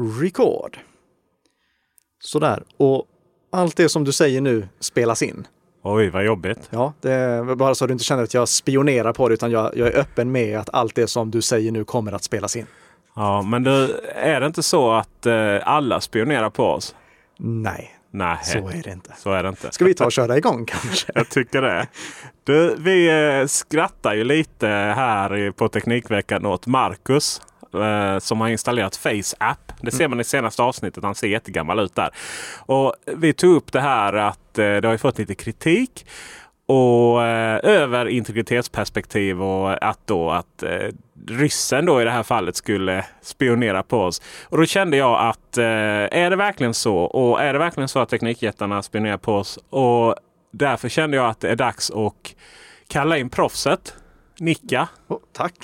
Record. Sådär. Och allt det som du säger nu spelas in. Oj, vad jobbigt. Ja, det är bara så att du inte känner att jag spionerar på det, utan jag, jag är öppen med att allt det som du säger nu kommer att spelas in. Ja, men du, är det inte så att eh, alla spionerar på oss? Nej, Nej, så är det inte. så är det inte. Ska vi ta och köra igång kanske? Jag tycker det. Du, vi eh, skrattar ju lite här på Teknikveckan åt Marcus eh, som har installerat Face App. Det ser man i senaste avsnittet. Han ser jättegammal ut där. Och vi tog upp det här att eh, det har ju fått lite kritik. Och eh, över integritetsperspektiv och att då att eh, ryssen då i det här fallet skulle spionera på oss. Och då kände jag att eh, är det verkligen så? Och är det verkligen så att teknikjättarna spionerar på oss? Och därför kände jag att det är dags att kalla in proffset. Nicka. Oh, tack.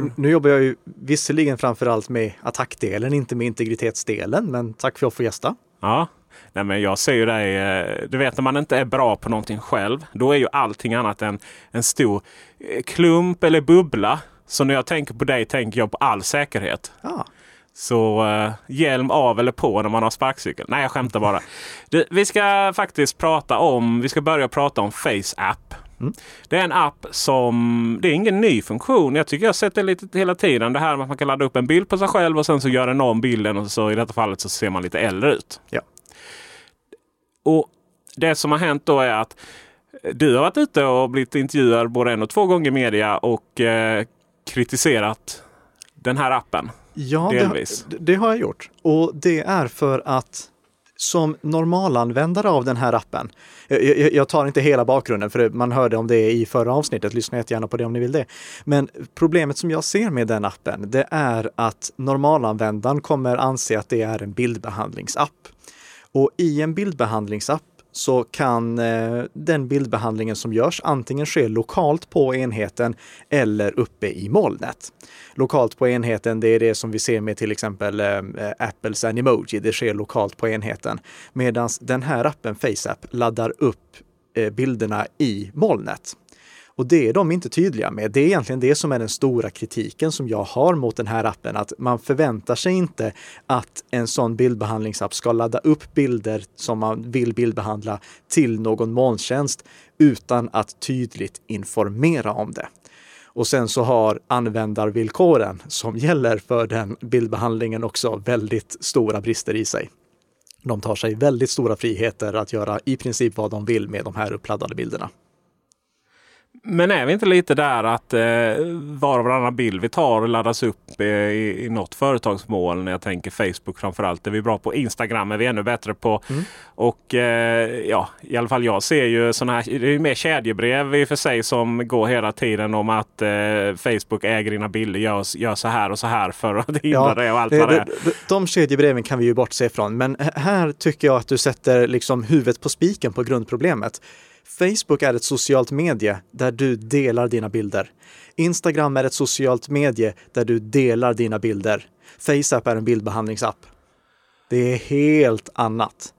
Det, nu jobbar jag ju visserligen framför allt med attackdelen, inte med integritetsdelen, men tack för att jag får gästa. Ja, Nej, men jag ser ju dig. eh, Du vet när man inte är bra på någonting själv. Då är ju allting annat än en stor eh, klump eller bubbla. Så när jag tänker på dig tänker jag på all säkerhet. Ja. Så eh, hjälm av eller på när man har sparkcykel. Nej, jag skämtar bara. Du, vi ska faktiskt prata om, vi ska börja prata om Face App. Det är en app som, det är ingen ny funktion. Jag tycker jag har sett det lite hela tiden. Det här med att man kan ladda upp en bild på sig själv och sen så gör den om bilden och så i detta fallet så ser man lite äldre ut. Ja. Och det som har hänt då är att du har varit ute och blivit intervjuad både en och två gånger i media och eh, kritiserat den här appen. Ja, Delvis. det, det har jag gjort. Och det är för att som normalanvändare av den här appen, jag, jag, jag tar inte hela bakgrunden för man hörde om det i förra avsnittet, lyssna jättegärna på det om ni vill det. Men problemet som jag ser med den appen, det är att normalanvändaren kommer anse att det är en bildbehandlingsapp. Och i en bildbehandlingsapp så kan eh, den bildbehandlingen som görs antingen ske lokalt på enheten eller uppe i molnet. Lokalt på enheten, det är det som vi ser med till exempel eh, Apples Animoji. Det sker lokalt på enheten. Medan den här appen FaceApp laddar upp eh, bilderna i molnet. Och det är de inte tydliga med. Det är egentligen det som är den stora kritiken som jag har mot den här appen, att man förväntar sig inte att en sån bildbehandlingsapp ska ladda upp bilder som man vill bildbehandla till någon molntjänst utan att tydligt informera om det. Och sen så har användarvillkoren som gäller för den bildbehandlingen också väldigt stora brister i sig. De tar sig väldigt stora friheter att göra i princip vad de vill med de här uppladdade bilderna. Men är vi inte lite där att eh, var och varannan bild vi tar laddas upp eh, i, i något företagsmål? När jag tänker Facebook framförallt. Är vi bra på. Instagram är vi ännu bättre på. Och eh, ja, i alla fall jag ser ju sådana här. Det är ju mer kedjebrev i och för sig som går hela tiden om att eh, Facebook äger dina bilder. Gör, gör så här och så här för att hindra det och allt vad det är. de, de kedjebreven kan vi ju bortse ifrån, men här tycker jag att du sätter liksom huvudet på spiken på grundproblemet. Facebook är ett socialt medie där du delar dina bilder. Instagram är ett socialt medie där du delar dina bilder. FaceApp är en bildbehandlingsapp. Det är helt annat.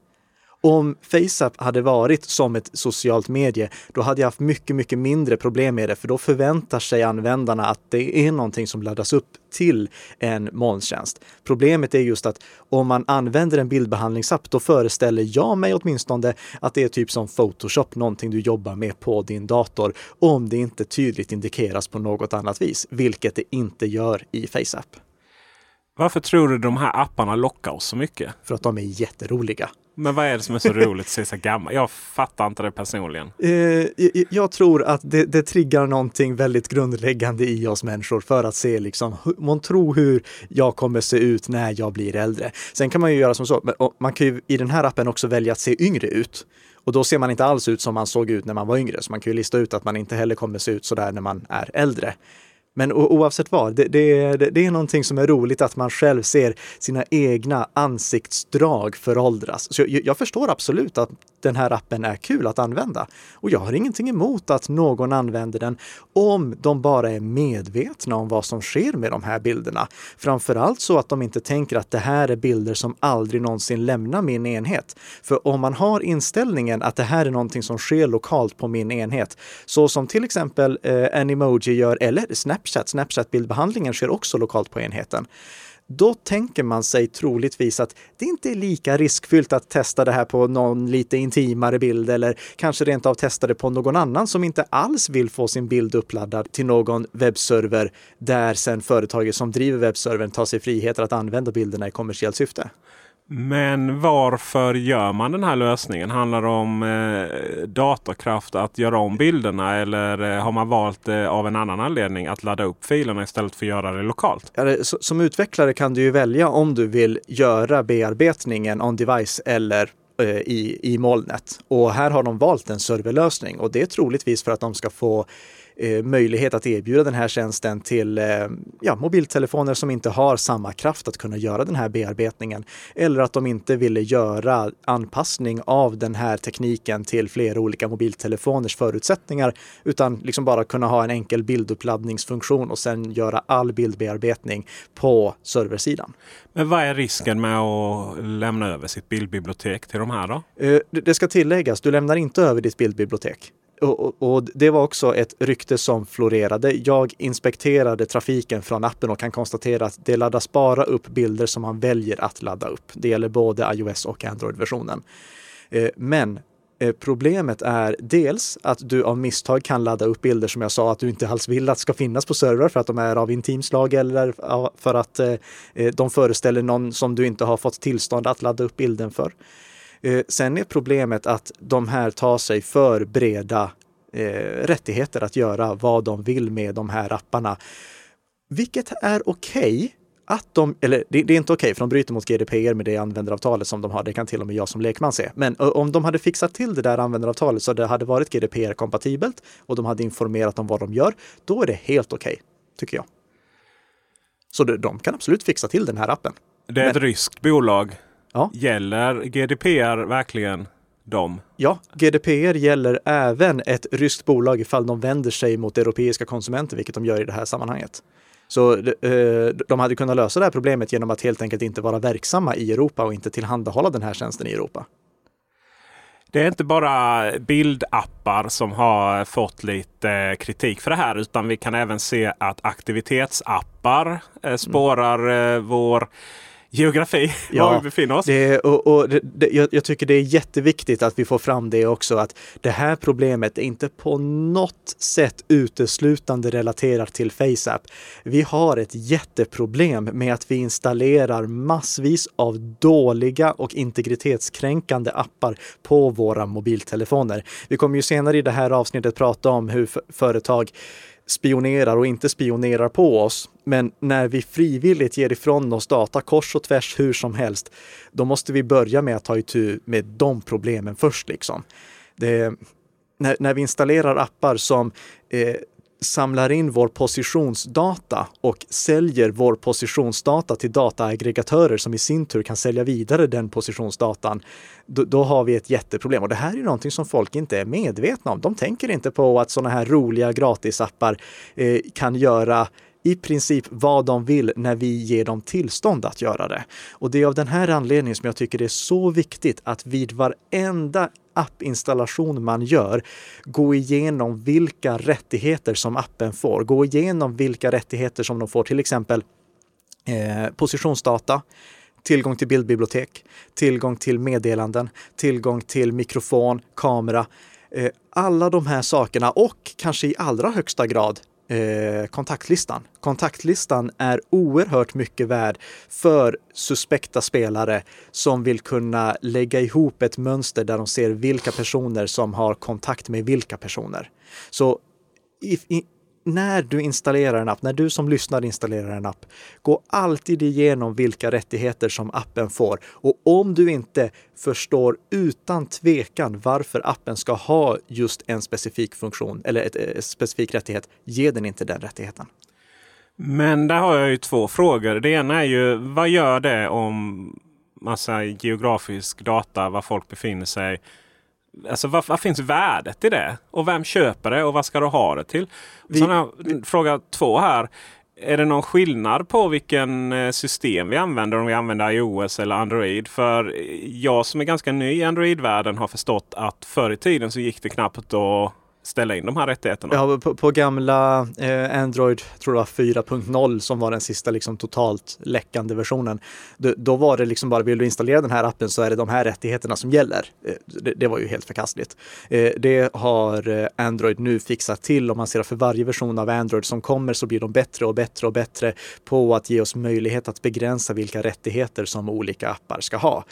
Om FaceApp hade varit som ett socialt medie, då hade jag haft mycket, mycket mindre problem med det, för då förväntar sig användarna att det är någonting som laddas upp till en molntjänst. Problemet är just att om man använder en bildbehandlingsapp, då föreställer jag mig åtminstone att det är typ som Photoshop, någonting du jobbar med på din dator, om det inte tydligt indikeras på något annat vis, vilket det inte gör i FaceApp. Varför tror du de här apparna lockar oss så mycket? För att de är jätteroliga. Men vad är det som är så roligt att se så gammal? Jag fattar inte det personligen. Eh, jag, tror att det, det triggar någonting väldigt grundläggande i oss människor för att se liksom, man tror hur jag kommer se ut när jag blir äldre. Sen kan man ju göra som så, man kan ju i den här appen också välja att se yngre ut. Och då ser man inte alls ut som man såg ut när man var yngre, så man kan ju lista ut att man inte heller kommer se ut så där när man är äldre. Men oavsett vad, det, det, det, är någonting som är roligt att man själv ser sina egna ansiktsdrag föråldras. Så jag, jag, förstår absolut att den här appen är kul att använda. Och jag har ingenting emot att någon använder den om de bara är medvetna om vad som sker med de här bilderna. Framförallt så att de inte tänker att det här är bilder som aldrig någonsin lämnar min enhet. För om man har inställningen att det här är någonting som sker lokalt på min enhet, så som till exempel eh, Animoji gör eller Snapchat, Snapchat-bildbehandlingen sker också lokalt på enheten då tänker man sig troligtvis att det inte är lika riskfyllt att testa det här på någon lite intimare bild eller kanske rent av testa det på någon annan som inte alls vill få sin bild uppladdad till någon webbserver där sen företaget som driver webbservern tar sig friheter att använda bilderna i kommersiellt syfte. Men varför gör man den här lösningen? Handlar det om eh, datorkraft att göra om bilderna eller eh, har man valt eh, av en annan anledning att ladda upp filerna istället för att göra det lokalt? Ja, som utvecklare kan du ju välja om du vill göra bearbetningen on device eller eh, i, i molnet. Och här har de valt en serverlösning och det är troligtvis för att de ska få eh, möjlighet att erbjuda den här tjänsten till eh, ja, mobiltelefoner som inte har samma kraft att kunna göra den här bearbetningen. Eller att de inte ville göra anpassning av den här tekniken till flera olika mobiltelefoners förutsättningar, utan liksom bara kunna ha en enkel bilduppladdningsfunktion och sen göra all bildbearbetning på serversidan. Men vad är risken med att lämna över sitt bildbibliotek till de här då? Eh, det ska tilläggas, du lämnar inte över ditt bildbibliotek. Och, och, det var också ett rykte som florerade. Jag inspekterade trafiken från appen och kan konstatera att det laddas bara upp bilder som man väljer att ladda upp. Det gäller både iOS och Android-versionen. Eh, men eh, Problemet är dels att du av misstag kan ladda upp bilder som jag sa att du inte alls vill att ska finnas på server för att de är av intimslag eller för att eh, de föreställer någon som du inte har fått tillstånd att ladda upp bilden för. Eh, sen är problemet att de här tar sig för breda eh, rättigheter att göra vad de vill med de här apparna. Vilket är okej. Okay att de, eller det, det är inte okej okay, för de bryter mot GDPR med det användaravtalet som de har. Det kan till och med jag som lekman se. Men om de hade fixat till det där användaravtalet så det hade varit GDPR-kompatibelt och de hade informerat om vad de gör, då är det helt okej, okay, tycker jag. Så de kan absolut fixa till den här appen. Det är ett Men, ryskt bolag Ja. Gäller GDPR verkligen dem? Ja, GDPR gäller även ett ryskt bolag ifall de vänder sig mot europeiska konsumenter, vilket de gör i det här sammanhanget. Så eh, de hade kunnat lösa det här problemet genom att helt enkelt inte vara verksamma i Europa och inte tillhandahålla den här tjänsten i Europa. Det är inte bara bildappar som har fått lite kritik för det här utan vi kan även se att aktivitetsappar eh, spårar mm. vår geografi, ja, var vi befinner oss. Det, och, och det, det, jag, jag, tycker det är jätteviktigt att vi får fram det också, att det här problemet är inte på något sätt uteslutande relaterat till FaceApp. Vi har ett jätteproblem med att vi installerar massvis av dåliga och integritetskränkande appar på våra mobiltelefoner. Vi kommer ju senare i det här avsnittet prata om hur företag spionerar och inte spionerar på oss. Men när vi frivilligt ger ifrån oss data kors och tvärs hur som helst, då måste vi börja med att ta itu med de problemen först. Liksom. Det, när, när vi installerar appar som eh, samlar in vår positionsdata och säljer vår positionsdata till dataaggregatörer som i sin tur kan sälja vidare den positionsdatan, då, då, har vi ett jätteproblem. Och det här är någonting som folk inte är medvetna om. De tänker inte på att sådana här roliga gratisappar eh, kan göra i princip vad de vill när vi ger dem tillstånd att göra det. Och det är av den här anledningen som jag tycker det är så viktigt att vid varenda appinstallation man gör, gå igenom vilka rättigheter som appen får. Gå igenom vilka rättigheter som de får, till exempel eh, positionsdata, tillgång till bildbibliotek, tillgång till meddelanden, tillgång till mikrofon, kamera. Eh, alla de här sakerna och kanske i allra högsta grad eh, kontaktlistan. Kontaktlistan är oerhört mycket värd för suspekta spelare som vill kunna lägga ihop ett mönster där de ser vilka personer som har kontakt med vilka personer. Så i, i, när du installerar en app, när du som lyssnar installerar en app, gå alltid igenom vilka rättigheter som appen får. Och om du inte förstår utan tvekan varför appen ska ha just en specifik funktion eller ett, eh, ett specifik rättighet, ge den inte den rättigheten. Men där har jag ju två frågor. Det ena är ju vad gör det om massa geografisk data, var folk befinner sig Alltså vad, vad, finns värdet i det? Och vem köper det och vad ska du ha det till? Vi, här, fråga två här. Är det någon skillnad på vilken eh, system vi använder om vi använder iOS eller Android? För jag som är ganska ny i Android-världen har förstått att förr i tiden så gick det knappt att ställa in de här rättigheterna? Ja, på, på gamla eh, Android, tror jag 4.0 som var den sista liksom, totalt läckande versionen. Då, då, var det liksom bara, vill du installera den här appen så är det de här rättigheterna som gäller. Eh, det, det, var ju helt förkastligt. Eh, det har eh, Android nu fixat till och man ser att för varje version av Android som kommer så blir de bättre och bättre och bättre på att ge oss möjlighet att begränsa vilka rättigheter som olika appar ska ha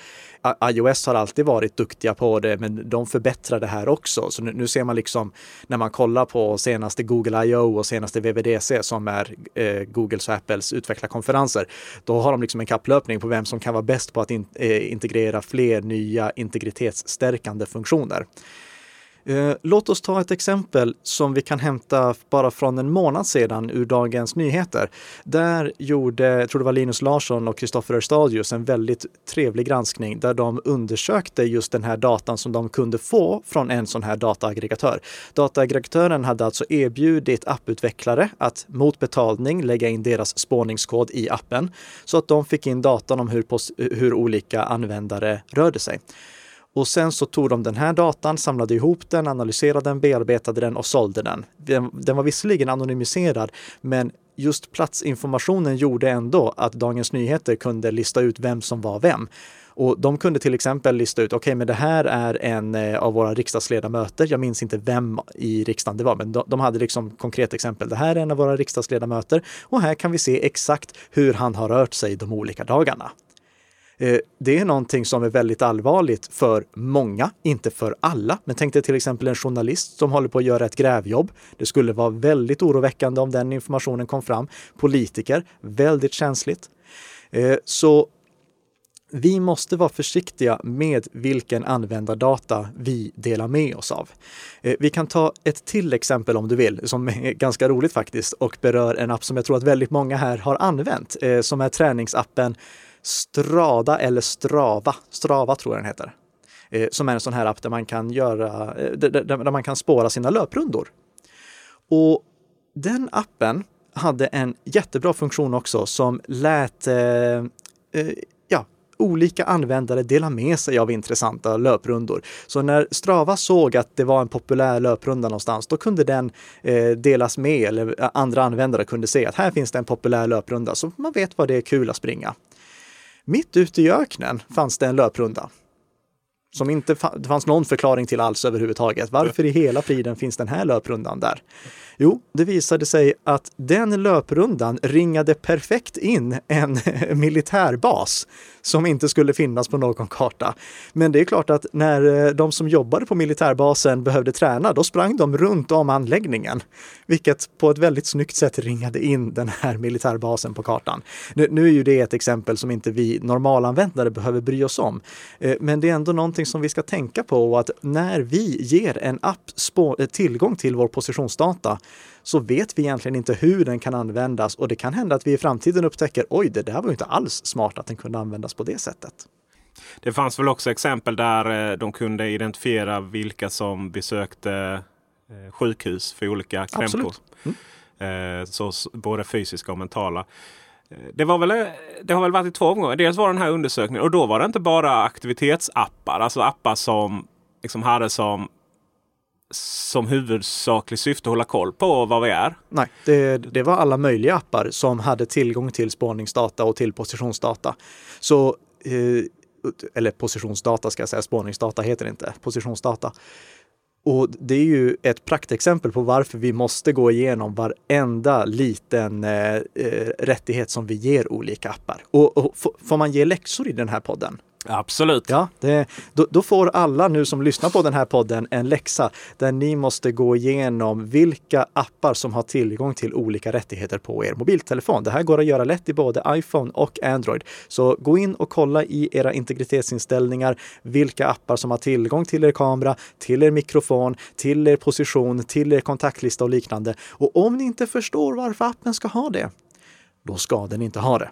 iOS har alltid varit duktiga på det, men de förbättrar det här också. Så nu, nu ser man liksom när man kollar på senaste Google I.O. och senaste WWDC som är eh, Googles och Apples utvecklarkonferenser, då har de liksom en kapplöpning på vem som kan vara bäst på att in, eh, integrera fler nya integritetsstärkande funktioner. Eh, låt oss ta ett exempel som vi kan hämta bara från en månad sedan ur Dagens Nyheter. Där gjorde, jag tror det var Linus Larsson och Kristoffer Örstadius en väldigt trevlig granskning där de undersökte just den här datan som de kunde få från en sån här dataaggregatör. Dataaggregatören hade alltså erbjudit apputvecklare att mot betalning lägga in deras spårningskod i appen så att de fick in datan om hur, hur olika användare rörde sig. Och sen så tog de den här datan, samlade ihop den, analyserade den, bearbetade den och sålde den. Den, var visserligen anonymiserad, men just platsinformationen gjorde ändå att Dagens Nyheter kunde lista ut vem som var vem. Och de kunde till exempel lista ut, okej, okay, men det här är en eh, av våra riksdagsledamöter. Jag minns inte vem i riksdagen det var, men de, de hade liksom konkret exempel. Det här är en av våra riksdagsledamöter och här kan vi se exakt hur han har rört sig de olika dagarna. Eh, det är någonting som är väldigt allvarligt för många, inte för alla. Men tänk dig till exempel en journalist som håller på att göra ett grävjobb. Det skulle vara väldigt oroväckande om den informationen kom fram. Politiker, väldigt känsligt. Eh, så vi måste vara försiktiga med vilken användardata vi delar med oss av. Eh, vi kan ta ett till exempel om du vill, som är ganska roligt faktiskt och berör en app som jag tror att väldigt många här har använt, som är träningsappen Strada eller Strava, Strava tror jag den heter, eh, som är en sån här app där man kan göra, eh, där man kan spåra sina löprundor. Och den appen hade en jättebra funktion också som lät eh, ja, olika användare dela med sig av intressanta löprundor. Så när Strava såg att det var en populär löprunda någonstans, då kunde den eh, delas med eller andra användare kunde se att här finns det en populär löprunda så man vet vad det är kul att springa. Mitt ute i öknen fanns det en löprunda. Som inte fanns någon förklaring till alls överhuvudtaget. Varför i hela friden finns den här löprundan där? Jo, det visade sig att den löprundan ringade perfekt in en militärbas som inte skulle finnas på någon karta. Men det är klart att när eh, de som jobbade på militärbasen behövde träna, då sprang de runt om anläggningen, vilket på ett väldigt snyggt sätt ringade in den här militärbasen på kartan. Nu, nu är ju det ett exempel som inte vi normalanvändare behöver bry oss om, eh, men det är ändå någonting någonting som vi ska tänka på att när vi ger en app spå- tillgång till vår positionsdata så vet vi egentligen inte hur den kan användas och det kan hända att vi i framtiden upptäcker oj, det där var ju inte alls smart att den kunde användas på det sättet. Det fanns väl också exempel där eh, de kunde identifiera vilka som besökte eh, sjukhus för olika krämpor. Eh, Så, både fysiska och mentala. Det, var väl, det har väl varit i två omgångar. Dels var den här undersökningen och då var det inte bara aktivitetsappar. Alltså appar som liksom hade som, som huvudsaklig syfte att hålla koll på vad vi är. Nej, det, det var alla möjliga appar som hade tillgång till spårningsdata och till positionsdata. Så, eh, eller positionsdata ska jag säga, spårningsdata heter det inte, positionsdata. Och det är ju ett praktexempel på varför vi måste gå igenom varenda liten eh, eh rättighet som vi ger olika appar. Och, och får man ge läxor i den här podden? Absolut. Ja, det, då, då får alla nu som lyssnar på den här podden en läxa där ni måste gå igenom vilka appar som har tillgång till olika rättigheter på er mobiltelefon. Det här går att göra lätt i både iPhone och Android. Så gå in och kolla i era integritetsinställningar vilka appar som har tillgång till er kamera, till er mikrofon, till er position, till er kontaktlista och liknande. Och om ni inte förstår varför appen ska ha det, då ska den inte ha det.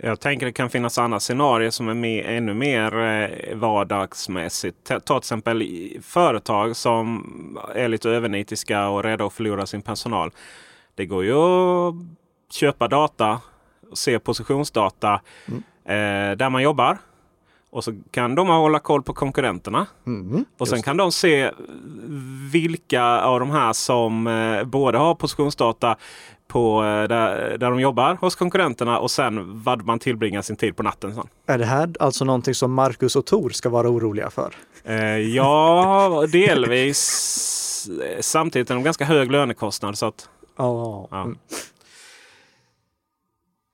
Jag tänker det kan finnas andra scenarier som är mer, ännu mer eh, vardagsmässigt. Ta till exempel företag som är lite övernitiska och rädda att förlora sin personal. Det går ju att köpa data och se positionsdata eh, där man jobbar. Och så kan de hålla koll på konkurrenterna. och sen kan de se vilka av de här som eh, både har positionsdata på eh, där, där de jobbar hos konkurrenterna och sen vad man tillbringar sin tid på natten. Sen. Är det här alltså någonting som Marcus och Tor ska vara oroliga för? Eh, ja, delvis. Samtidigt är de ganska hög lönekostnad. Så att, Ja. ja. Mm.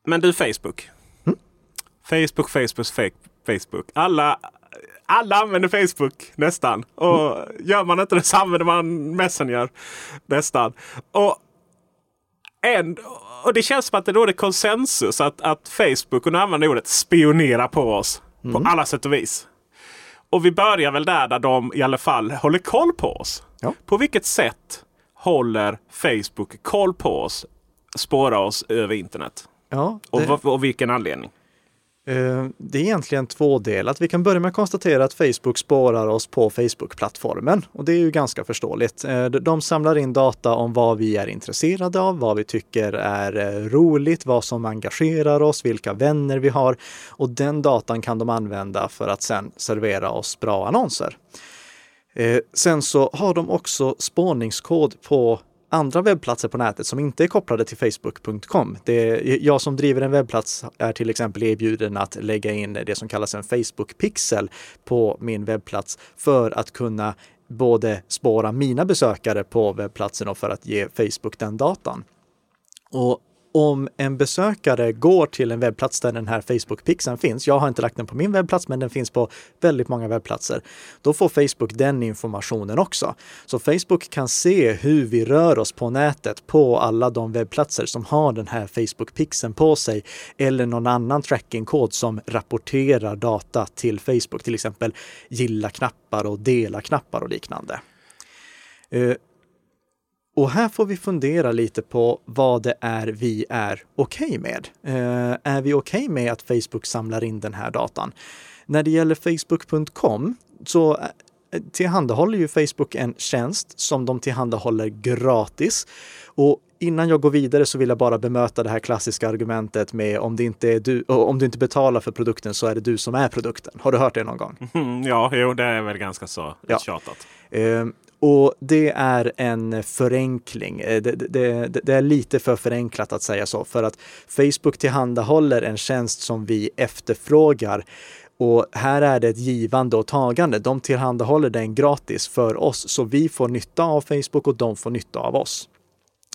Men du Facebook. Facebook, Facebook, fake, Facebook. Alla, alla använder Facebook nästan. Och gör man inte det så använder man Messenger nästan. Och, en, och det känns som att det råder konsensus att, att Facebook, och nu använder ordet, spionera på oss. På alla sätt och vis. Och vi börjar väl där, där de i alla fall håller koll på oss. Ja. På vilket sätt håller Facebook koll på oss? Spårar oss över internet? Ja, Och, det, vad- och vilken anledning? Eh, det är egentligen tvådelat. Vi kan börja med att konstatera att Facebook spårar oss på Facebook-plattformen och det är ju ganska förståeligt. Eh, de- samlar in data om vad vi är intresserade av, vad vi tycker är eh, roligt, vad som engagerar oss, vilka vänner vi har och den datan kan de använda för att sen servera oss bra annonser. Sen så har de också spårningskod på andra webbplatser på nätet som inte är kopplade till facebook.com. Jag som driver en webbplats är till exempel erbjuden att lägga in det som kallas en Facebook-pixel på min webbplats för att kunna både spåra mina besökare på webbplatsen och för att ge Facebook den datan. Och om en besökare går till en webbplats där den här Facebook-pixeln finns, jag har inte lagt den på min webbplats, men den finns på väldigt många webbplatser, då får Facebook den informationen också. Så Facebook kan se hur vi rör oss på nätet på alla de webbplatser som har den här Facebook-pixeln på sig eller någon annan trackingkod som rapporterar data till Facebook, till exempel gilla-knappar och dela-knappar och liknande. Eh, och här får vi fundera lite på vad det är vi är okej med. Eh, är vi okej med att Facebook samlar in den här datan? När det gäller Facebook.com så eh, tillhandahåller ju Facebook en tjänst som de tillhandahåller gratis. Och innan jag går vidare så vill jag bara bemöta det här klassiska argumentet med om, det inte är du, om du inte betalar för produkten så är det du som är produkten. Har du hört det någon gång? Mm, ja, jo, det är väl ganska så Ja. tjatat. Eh, och det är en förenkling. Eh, det, det, det, det är lite för förenklat att säga så, för att Facebook tillhandahåller en tjänst som vi efterfrågar. Och här är det ett givande och tagande. De tillhandahåller den gratis för oss, så vi får nytta av Facebook och de får nytta av oss.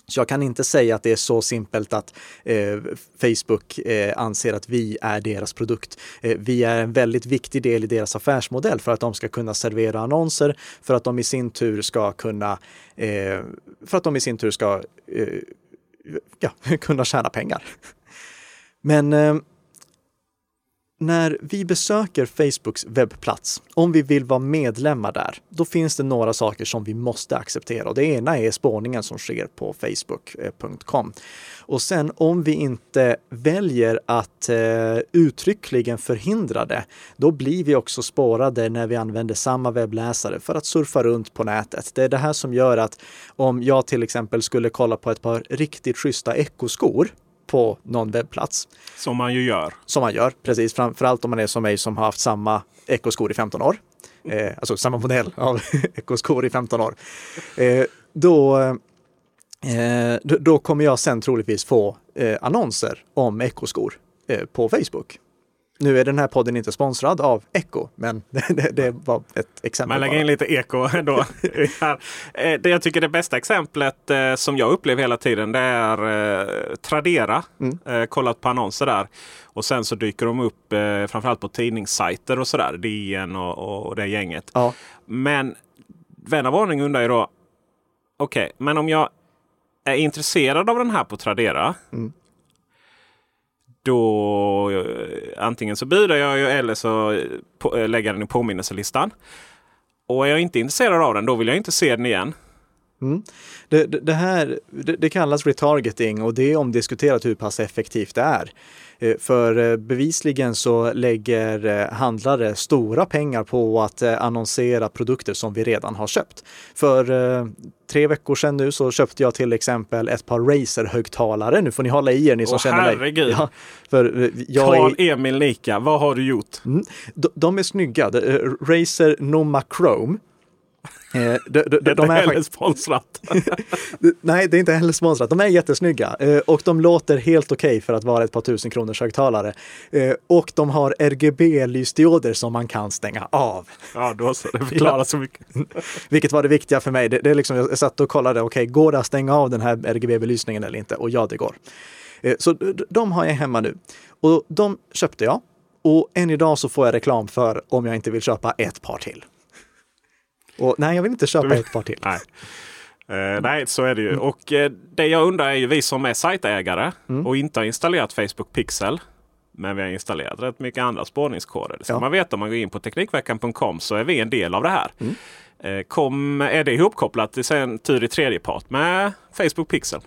Så jag kan inte säga att det är så simpelt att eh, Facebook eh, anser att vi är deras produkt. Eh, vi är en väldigt viktig del i deras affärsmodell för att de ska kunna servera annonser, för att de i sin tur ska kunna, eh, för att de i sin tur ska eh, ja, kunna tjäna pengar. Men eh, när vi besöker Facebooks webbplats, om vi vill vara medlemmar där, då finns det några saker som vi måste acceptera. Och det ena är spårningen som sker på facebook.com. Och sen om vi inte väljer att eh, uttryckligen förhindra det, då blir vi också spårade när vi använder samma webbläsare för att surfa runt på nätet. Det är det här som gör att om jag till exempel skulle kolla på ett par riktigt schyssta ekoskor på någon webbplats. Som man ju gör. Som man gör, precis. Framförallt om man är som mig som har haft samma ekoskor i 15 år. Eh, alltså samma modell av ekoskor i 15 år. Eh, då, eh, då kommer jag sen troligtvis få eh, annonser om ekoskor eh, på Facebook. Nu är den här podden inte sponsrad av Echo, men det, det var ett exempel. Man lägger in lite eko ändå. Eh, det jag tycker det bästa exemplet eh, som jag upplever hela tiden det är eh, Tradera. Mm. Kollat på annonser där. Och sen så dyker de upp framförallt på tidningssajter och sådär. DN och, och det gänget. Ja. Men vän av ordning undrar ju då. Okej, okay, men om jag är intresserad av den här på Tradera. Mm då eh, antingen så budar jag ju eller så eh, eh, lägger jag den i påminnelselistan. Och är jag inte intresserad av den, då vill jag inte se den igen. Mm. Det, det, det, här det, det, kallas retargeting och det är omdiskuterat hur pass effektivt det är. Eh, för bevisligen så lägger handlare stora pengar på att annonsera produkter som vi redan har köpt. För tre veckor sedan nu så köpte jag till exempel ett par Razer-högtalare. Nu får ni hålla i er ni som Åh, känner mig. Herregud! Ja, för eh, jag Carl-Emil är... Nika, vad har du gjort? Mm, de, de, är snygga. Eh, Razer Noma Eh, de, de, de, det är inte heller sponsrat. Nej, det är inte heller sponsrat. De är jättesnygga eh, och de låter helt okej okay för att vara ett par tusen kronors högtalare. Eh, och de har RGB-lysdioder som man kan stänga av. Ja, då så. Det förklarar så mycket. Vilket var det viktiga för mig. Det, det är liksom, jag satt och kollade, okej, okay, går det att stänga av den här RGB-belysningen eller inte? Och ja, det går. Så de har jag hemma nu. Och de köpte jag. Och än idag så får jag reklam för om jag inte vill köpa ett par till. Och nej, jag vill inte köpa ett par till. Nej. Uh, nej, så är det ju. Mm. Och uh, det jag undrar är ju vi som är sajtägare mm. och inte har installerat Facebook Pixel. Men vi har installerat rätt mycket andra spårningskoder. Det ska ja. man veta om man går in på Teknikveckan.com så är vi en del av det här. Mm. Uh, kom, är det ihopkopplat till en tur i tredje part med Facebook Pixel?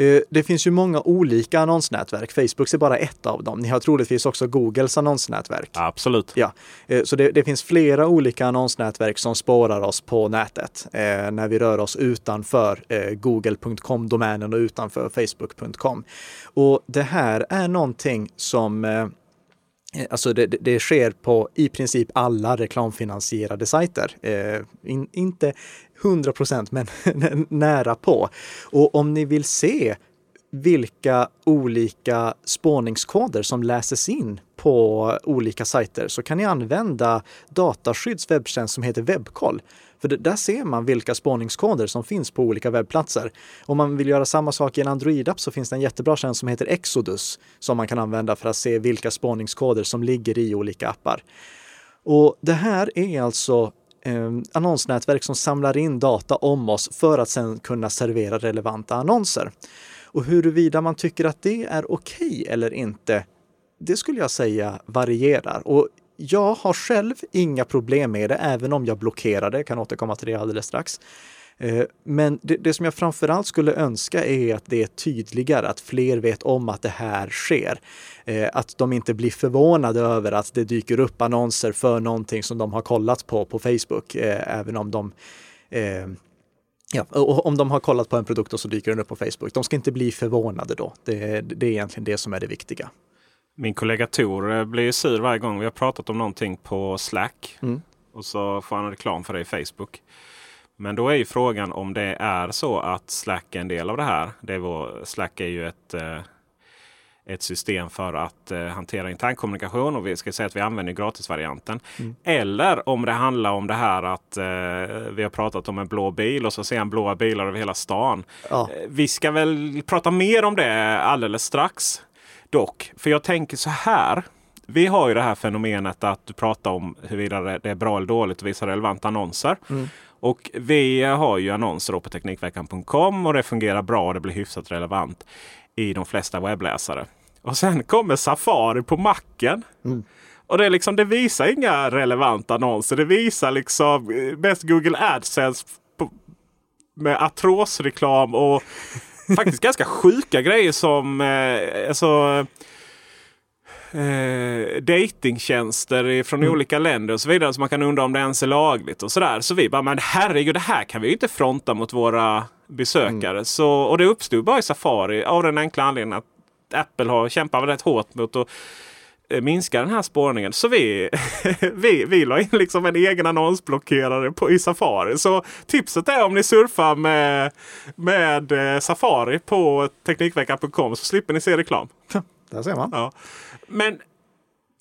Eh, det finns ju många olika annonsnätverk. Facebook är bara ett av dem. Ni har troligtvis också Googles annonsnätverk. Absolut. Ja, eh, så det, det finns flera olika annonsnätverk som spårar oss på nätet eh, när vi rör oss utanför google.com-domänen och utanför facebook.com. Och det här är någonting som Eh, alltså det, det, sker på i princip alla reklamfinansierade sajter. Eh, in, inte 100 procent, men nära på. Och om ni vill se vilka olika spårningskoder som läses in på olika sajter så kan ni använda Dataskydds webbtjänst som heter Webkoll. För där ser man vilka spårningskoder som finns på olika webbplatser. Om man vill göra samma sak i en Android-app så finns det en jättebra tjänst som heter Exodus som man kan använda för att se vilka spårningskoder som ligger i olika appar. Och det här är alltså eh, annonsnätverk som samlar in data om oss för att sedan kunna servera relevanta annonser. Och huruvida man tycker att det är okej okay eller inte, det skulle jag säga varierar. Och jag har själv inga problem med det, även om jag blockerar det. Jag kan återkomma till det alldeles strax. Eh, men det, det, som jag framförallt skulle önska är att det är tydligare, att fler vet om att det här sker. Eh, att de inte blir förvånade över att det dyker upp annonser för någonting som de har kollat på på Facebook, eh, även om de Ja, och om de har kollat på en produkt och så dyker den upp på Facebook. De ska inte bli förvånade då. Det, det är egentligen det som är det viktiga. Min kollega Tor blir ju sur varje gång vi har pratat om någonting på Slack. Mm. Och så får han reklam för det i Facebook. Men då är ju frågan om det är så att Slack är en del av det här. Det är vår, Slack är ju ett, eh, ett system för att eh, hantera internkommunikation och vi ska säga att vi använder gratisvarianten. Mm. Eller om det handlar om det här att eh, vi har pratat om en blå bil och så ser han blåa bilar över hela stan. Ja. Vi ska väl prata mer om det alldeles strax. Dock, för jag tänker så här. Vi har ju det här fenomenet att du pratar om huruvida det är bra eller dåligt att visa relevanta annonser. Mm. Och vi har ju annonser på Teknikveckan.com och det fungerar bra och det blir hyfsat relevant i de flesta webbläsare. Och sen kommer Safari på macken. Mm. Och det, är liksom, det visar inga relevanta annonser. Det visar liksom eh, mest Google AdSense med atrosreklam och faktiskt ganska sjuka grejer som eh, alltså, eh, datingtjänster från Mm. olika länder och så vidare. Så man kan undra om det ens är lagligt och sådär. Så vi bara, men herregud, det här kan vi ju inte fronta mot våra besökare. Mm. Så, och det uppstod bara i Safari av den enkla anledningen att Apple har kämpat rätt hårt mot att minska den här spårningen. Så vi, vi, vi la in liksom en egen annonsblockerare på, i Safari. Så tipset är om ni surfar med, med eh, Safari på Teknikveckan.com så slipper ni se reklam. Där ser man. Ja. Men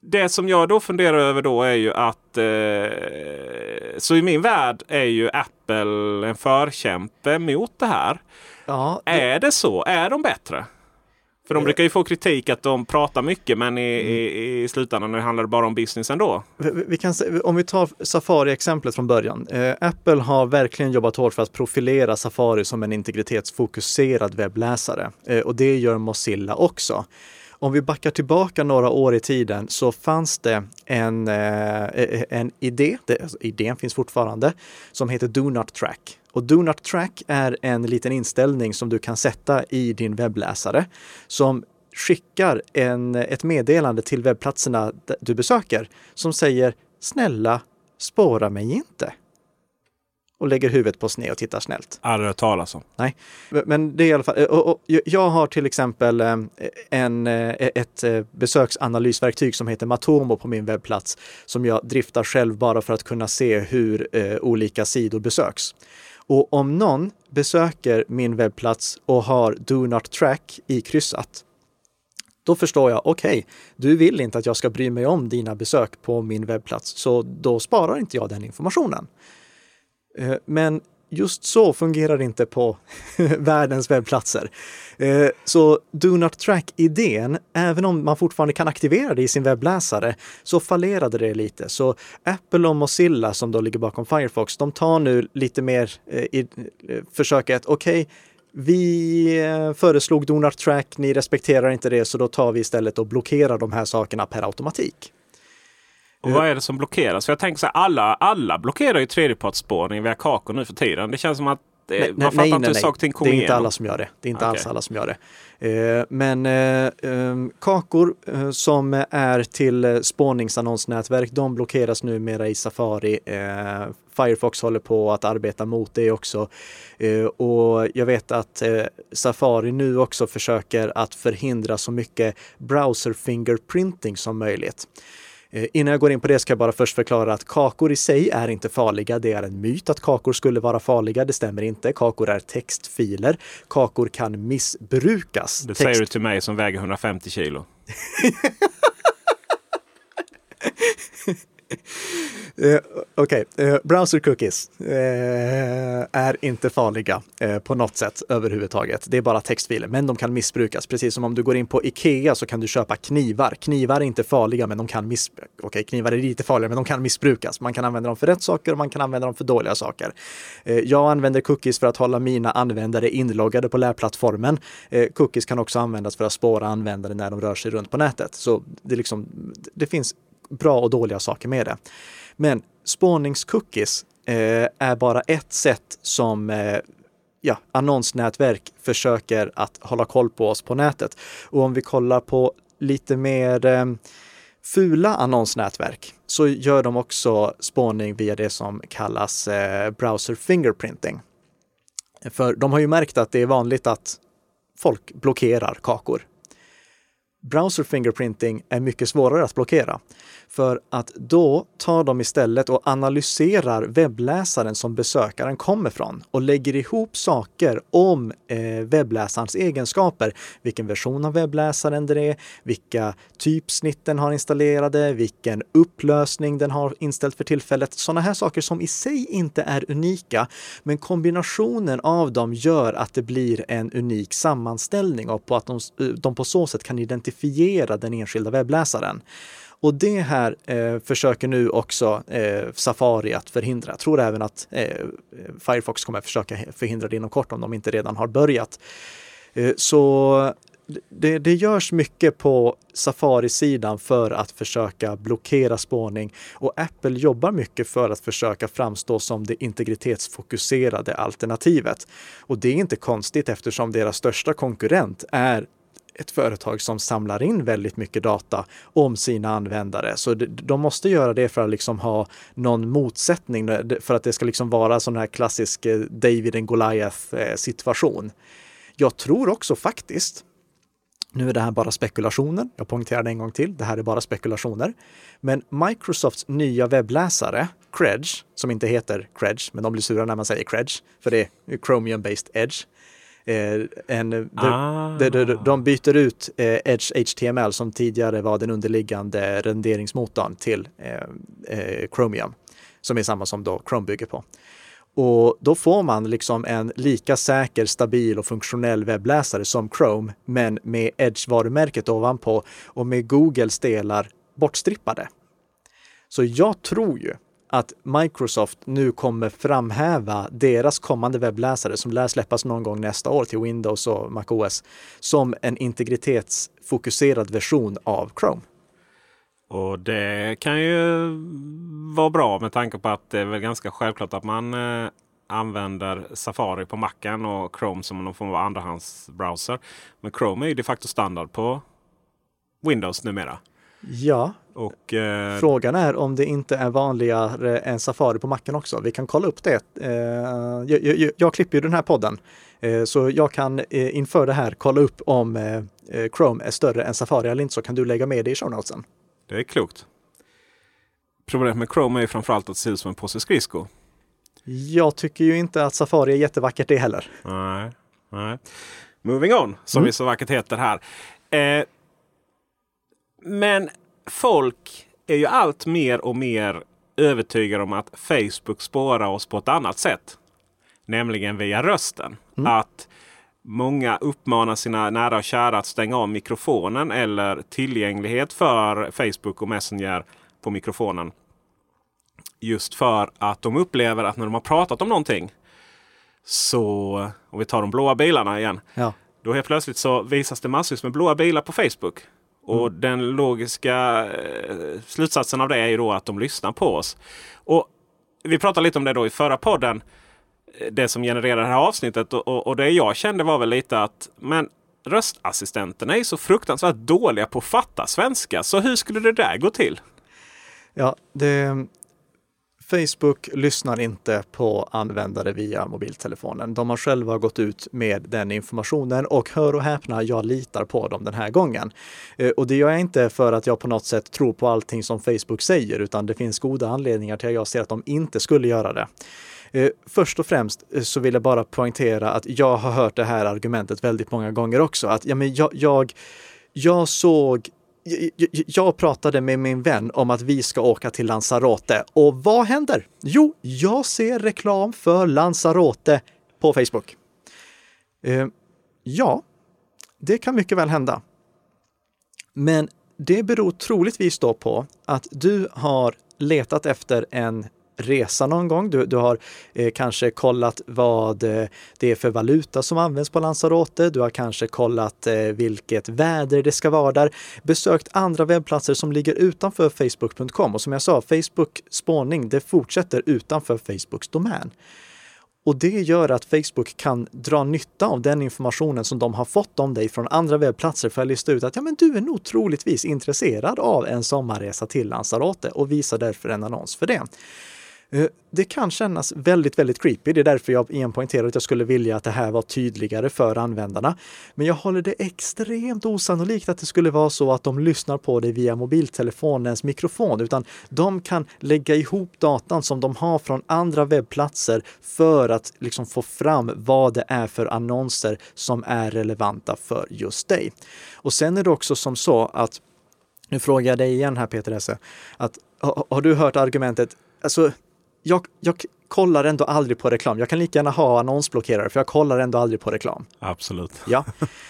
det som jag då funderar över då är ju att eh, så i min värld är ju Apple en förkämpe mot det här. Ja, det, Är det så? Är de bättre? För de brukar ju få kritik att de pratar mycket men i, i, i slutändan handlar det bara om business ändå. vi, vi kan, om vi tar Safari-exemplet från början. Eh, Apple har verkligen jobbat hårt för att profilera Safari som en integritetsfokuserad webbläsare. Eh, och det gör Mozilla också. Om vi backar tillbaka några år i tiden så fanns det en, eh, en idé, det, alltså, idén finns fortfarande, som heter Do Not Track. Och Do Not Track är en liten inställning som du kan sätta i din webbläsare som skickar en, ett meddelande till webbplatserna du besöker som säger snälla spåra mig inte. Och lägger huvudet på sned och tittar snällt. Aldrig hört talas om. Nej, men det är i alla fall. Och, och, jag har till exempel eh, en, eh, ett eh, besöksanalysverktyg som heter Matomo på min webbplats som jag driftar själv bara för att kunna se hur olika sidor besöks. Och om någon besöker min webbplats och har Do Not Track i kryssat, då förstår jag, okej, du vill inte att jag ska bry mig om dina besök på min webbplats, så då sparar inte jag den informationen. Eh, men just så fungerar det inte på världens webbplatser. Eh, så Do Not Track-idén, även om man fortfarande kan aktivera det i sin webbläsare, så fallerade det lite. Så Apple och Mozilla som då ligger bakom Firefox, de tar nu lite mer eh, i eh, försöket, okej, vi föreslog Do Not Track, ni respekterar inte det, så då tar vi istället och blockerar de här sakerna per automatik. Och vad är det som blockeras? För jag tänker så här, alla, alla blockerar ju tredjepartsspårning via Kako nu för tiden. Det känns som att eh, man fattar inte hur saker och ting Det är inte alla som gör det. Det är inte Okej. alls alla som gör det. Eh, men eh, ehm, kakor som är till spårningsannonsnätverk, de blockeras numera i Safari. Firefox håller på att arbeta mot det också. Och jag vet att Safari nu också försöker att förhindra så mycket browser fingerprinting som möjligt. Eh, Innan jag går in på det ska jag bara först förklara att kakor i sig är inte farliga. Det är en myt att kakor skulle vara farliga. Det stämmer inte. Kakor är textfiler. Kakor kan missbrukas. Det Text- säger du till mig som väger 150 kilo. Eh, Okej, eh, browser cookies eh, är inte farliga eh, på något sätt överhuvudtaget. Det är bara textfiler, men de kan missbrukas. Precis som om du går in på Ikea så kan du köpa knivar. Knivar är inte farliga, men de kan missbrukas. Okej, knivar är lite farliga, men de kan missbrukas. Man kan använda dem för rätt saker och man kan använda dem för dåliga saker. Eh, jag använder cookies för att hålla mina användare inloggade på lärplattformen. Eh, cookies kan också användas för att spåra användare när de rör sig runt på nätet. Så det, liksom, det finns bra och dåliga saker med det. Men spårningscookies eh, är bara ett sätt som eh, ja, annonsnätverk försöker att hålla koll på oss på nätet. Och om vi kollar på lite mer eh, fula annonsnätverk så gör de också spårning via det som kallas eh, browser fingerprinting. För de har ju märkt att det är vanligt att folk blockerar kakor browser fingerprinting är mycket svårare att blockera. För att då tar de istället och analyserar webbläsaren som besökaren kommer från och lägger ihop saker om eh, webbläsarens egenskaper. Vilken version av webbläsaren det är, vilka typsnitt den har installerade, vilken upplösning den har inställt för tillfället. Sådana här saker som i sig inte är unika, men kombinationen av dem gör att det blir en unik sammanställning och på att de, eh, de på så sätt kan identifiera den enskilda webbläsaren. Och det här eh, försöker nu också eh, Safari att förhindra. Jag tror även att eh, Firefox kommer försöka förhindra det inom kort om de inte redan har börjat. Eh, så det, det görs mycket på Safari-sidan för att försöka blockera spårning och Apple jobbar mycket för att försöka framstå som det integritetsfokuserade alternativet. Och det är inte konstigt eftersom deras största konkurrent är ett företag som samlar in väldigt mycket data om sina användare. Så de måste göra det för att liksom ha någon motsättning, eh, för att det ska liksom vara sån här klassisk eh, David and Goliath-situation. Eh, jag tror också faktiskt nu är det här bara spekulationer. Jag poängterar det en gång till. Det här är bara spekulationer. Men Microsofts nya webbläsare, Credge, som inte heter Credge, men de blir sura när man säger Credge, för det är Chromium-based Edge. Eh, en, ah. de, de, de, byter ut eh, Edge HTML som tidigare var den underliggande renderingsmotorn till eh, Chromium, som är samma som då Chrome bygger på. Och då får man liksom en lika säker, stabil och funktionell webbläsare som Chrome, men med Edge-varumärket ovanpå och med Googles delar bortstrippade. Så jag tror ju att Microsoft nu kommer framhäva deras kommande webbläsare som lär släppas någon gång nästa år till Windows och MacOS som en integritetsfokuserad version av Chrome. Och det kan ju vara bra med tanke på att det är väl ganska självklart att man eh, använder Safari på Macen och Chrome som någon form av andrahandsbrowser. Men Chrome är ju de facto standard på Windows numera. Ja, och, eh, frågan är om det inte är vanligare än Safari på Macen också. Vi kan kolla upp det. Eh, jag, jag, jag, klipper ju den här podden, eh, så jag kan eh, inför det här kolla upp om eh, eh, Chrome är större än Safari eller inte, så kan du lägga med det i show notesen. Det är klokt. Problemet med Chrome är framförallt att det ser ut som en påse skridskor. Jag tycker ju inte att Safari är jättevackert det heller. Nej, nej. Moving on, som mm. det så vackert heter här. Men folk är ju allt mer och mer övertygade om att Facebook spårar oss på ett annat sätt. Nämligen via rösten. Mm. Att Många uppmanar sina nära och kära att stänga av mikrofonen eller tillgänglighet för Facebook och Messenger på mikrofonen. Just för att de upplever att när de har pratat om någonting så, om vi tar de blåa bilarna igen. Ja. Då helt plötsligt så visas det massvis med blåa bilar på Facebook. Och mm. den logiska eh, slutsatsen av det är ju då att de lyssnar på oss. Och Vi pratade lite om det då i förra podden det som genererar det här avsnittet. Och, och, och, det jag kände var väl lite att men röstassistenterna är så fruktansvärt dåliga på att fatta svenska. Så hur skulle det där gå till? Ja, det, Facebook lyssnar inte på användare via mobiltelefonen. De har själva gått ut med den informationen och hör och häpna, jag litar på dem den här gången. Eh, och det gör jag inte för att jag på något sätt tror på allting som Facebook säger, utan det finns goda anledningar till att jag ser att de inte skulle göra det. Eh, först och främst eh, så vill jag bara poängtera att jag har hört det här argumentet väldigt många gånger också. Att ja, men jag, jag, jag såg jag, pratade med min vän om att vi ska åka till Lanzarote. Och vad händer? Jo, jag ser reklam för Lanzarote på Facebook. Eh, ja, det kan mycket väl hända. Men det beror troligtvis då på att du har letat efter en resa någon gång. Du, du har eh, kanske kollat vad eh, det är för valuta som används på Lanzarote. Du har kanske kollat eh, vilket väder det ska vara där. Besökt andra webbplatser som ligger utanför facebook.com och som jag sa, Facebook spårning, det fortsätter utanför Facebooks domän. Och det gör att Facebook kan dra nytta av den informationen som de har fått om dig från andra webbplatser för att lista ut att ja, men du är nog troligtvis intresserad av en sommarresa till Lanzarote och visar därför en annons för det. Eh, det kan kännas väldigt, väldigt creepy. Det är därför jag igen poängterar att jag skulle vilja att det här var tydligare för användarna. Men jag håller det extremt osannolikt att det skulle vara så att de lyssnar på dig via mobiltelefonens mikrofon, utan de kan lägga ihop datan som de har från andra webbplatser för att liksom få fram vad det är för annonser som är relevanta för just dig. Och sen är det också som så att nu frågar jag dig igen här Peter Esse, att har, har du hört argumentet, alltså jag, jag kollar ändå aldrig på reklam. Jag kan lika gärna ha annonsblockerare för jag kollar ändå aldrig på reklam. Absolut. Ja,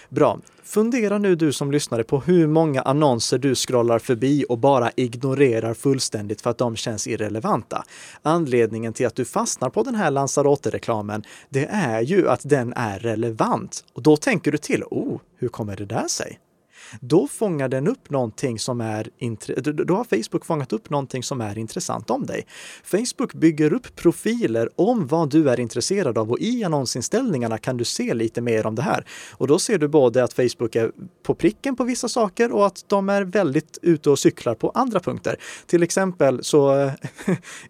bra. Fundera nu du som lyssnare på hur många annonser du scrollar förbi och bara ignorerar fullständigt för att de känns irrelevanta. Anledningen till att du fastnar på den här Lanzarote-reklamen, det är ju att den är relevant. Och då tänker du till, oh, hur kommer det där sig? Då fångar den upp någonting som är då har Facebook fångat upp någonting som är intressant om dig. Facebook bygger upp profiler om vad du är intresserad av och i annonsinställningarna kan du se lite mer om det här. Och då ser du både att Facebook är på pricken på vissa saker och att de är väldigt ute och cyklar på andra punkter. Till exempel så,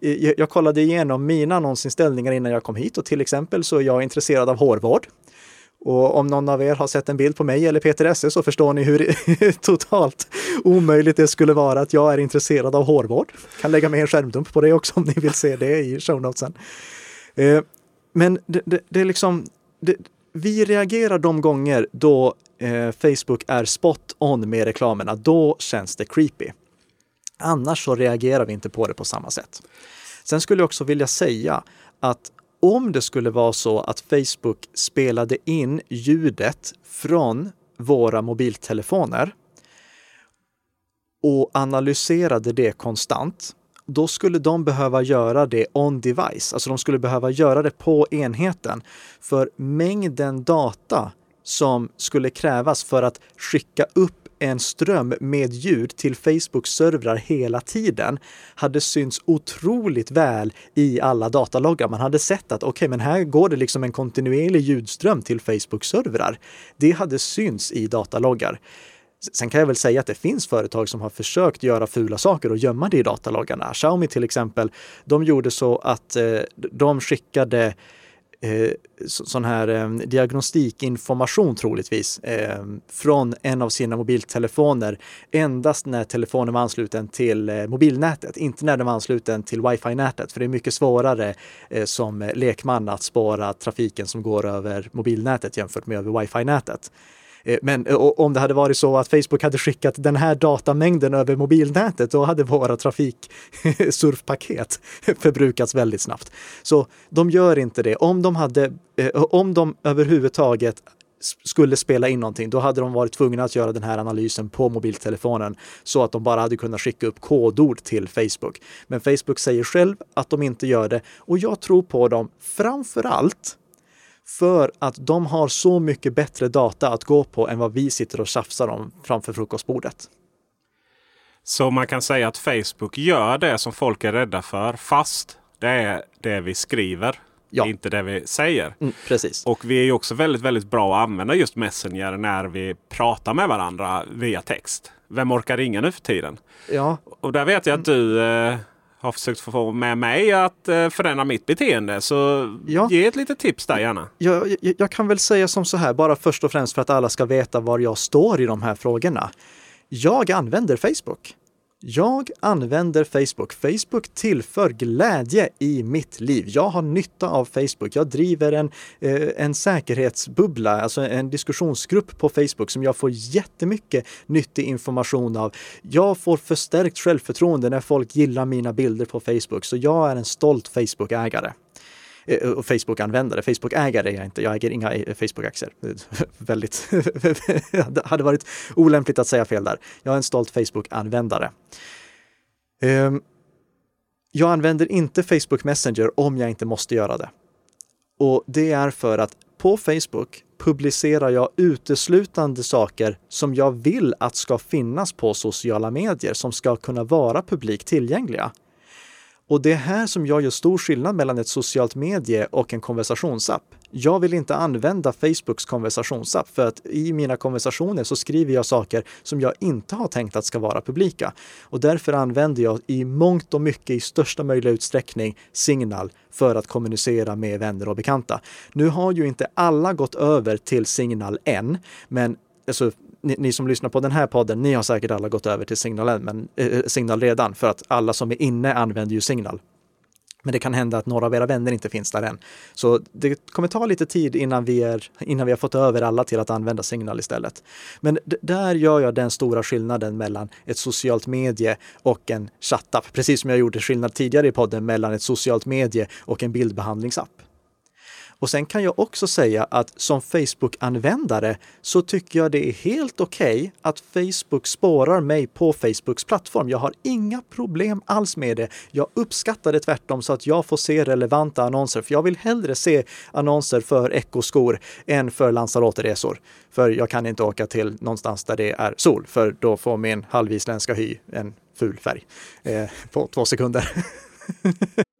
jag kollade igenom mina annonsinställningar innan jag kom hit och till exempel så är jag intresserad av hårvård. Och om någon av er har sett en bild på mig eller Peter Esse så förstår ni hur totalt omöjligt det skulle vara att jag är intresserad av hårvård. Kan lägga med en skärmdump på det också om ni vill se det i show notesen. Eh, men det, det, det är liksom, det, vi reagerar de gånger då eh, Facebook är spot on med reklamerna. Då känns det creepy. Annars så reagerar vi inte på det på samma sätt. Sen skulle jag också vilja säga att om det skulle vara så att Facebook spelade in ljudet från våra mobiltelefoner och analyserade det konstant, då skulle de behöva göra det on device, alltså de skulle behöva göra det på enheten. För mängden data som skulle krävas för att skicka upp en ström med ljud till Facebooks servrar hela tiden hade synts otroligt väl i alla dataloggar. Man hade sett att okej, okay, men här går det liksom en kontinuerlig ljudström till Facebooks servrar. Det hade synts i dataloggar. Sen kan jag väl säga att det finns företag som har försökt göra fula saker och gömma det i dataloggarna. Xiaomi till exempel, de gjorde så att eh, de skickade eh, sån här eh, diagnostikinformation troligtvis eh, från en av sina mobiltelefoner endast när telefonen var ansluten till eh, mobilnätet, inte när den var ansluten till wifi-nätet. För det är mycket svårare eh, som lekman att spåra trafiken som går över mobilnätet jämfört med över wifi-nätet. Eh, men eh, om det hade varit så att Facebook hade skickat den här datamängden över mobilnätet, då hade våra trafiksurfpaket förbrukats väldigt snabbt. Så de gör inte det. Om de hade, eh, om de överhuvudtaget skulle spela in någonting, då hade de varit tvungna att göra den här analysen på mobiltelefonen så att de bara hade kunnat skicka upp kodord till Facebook. Men Facebook säger själv att de inte gör det och jag tror på dem framför allt för att de har så mycket bättre data att gå på än vad vi sitter och tjafsar om framför frukostbordet. Så man kan säga att Facebook gör det som folk är rädda för fast det är det vi skriver. Ja. Inte det vi säger. Mm, precis. Och vi är också väldigt, väldigt bra att använda just Messenger när vi pratar med varandra via text. Vem orkar ringa nu för tiden? Ja. Och där vet jag att du eh, har försökt få med mig att eh, förändra mitt beteende. Så ja. ge ett litet tips där gärna. Jag, jag, jag, kan väl säga som så här, bara först och främst för att alla ska veta var jag står i de här frågorna. Jag använder Facebook. Jag använder Facebook. Facebook tillför glädje i mitt liv. Jag har nytta av Facebook. Jag driver en, eh, en säkerhetsbubbla, alltså en diskussionsgrupp på Facebook som jag får jättemycket nyttig information av. Jag får förstärkt självförtroende när folk gillar mina bilder på Facebook, så jag är en stolt Facebook-ägare. Eh, och Facebook-användare. Facebook-ägare är jag inte. Jag äger inga eh, Facebook-aktier. Väldigt, det hade varit olämpligt att säga fel där. Jag är en stolt Facebook-användare. Ehm, jag använder inte Facebook Messenger om jag inte måste göra det. Och det är för att på Facebook publicerar jag uteslutande saker som jag vill att ska finnas på sociala medier som ska kunna vara publikt tillgängliga. Och det är här som jag gör stor skillnad mellan ett socialt medie och en konversationsapp. Jag vill inte använda Facebooks konversationsapp för att i mina konversationer så skriver jag saker som jag inte har tänkt att ska vara publika. Och därför använder jag i mångt och mycket i största möjliga utsträckning Signal för att kommunicera med vänner och bekanta. Nu har ju inte alla gått över till Signal än, men alltså, ni, ni, som lyssnar på den här podden, ni har säkert alla gått över till Signal, men, eh, eh Signal redan, för att alla som är inne använder ju Signal. Men det kan hända att några av era vänner inte finns där än. Så det kommer ta lite tid innan vi, är, innan vi har fått över alla till att använda Signal istället. Men där gör jag den stora skillnaden mellan ett socialt medie och en chattapp. Precis som jag gjorde skillnad tidigare i podden mellan ett socialt medie och en bildbehandlingsapp. Och sen kan jag också säga att som Facebook-användare så tycker jag det är helt okej okay att Facebook spårar mig på Facebooks plattform. Jag har inga problem alls med det. Jag uppskattar det tvärtom så att jag får se relevanta annonser, för jag vill hellre se annonser för ekoskor än för Lanzarote-resor. För jag kan inte åka till någonstans där det är sol, för då får min halvisländska hy en ful färg eh, på två sekunder.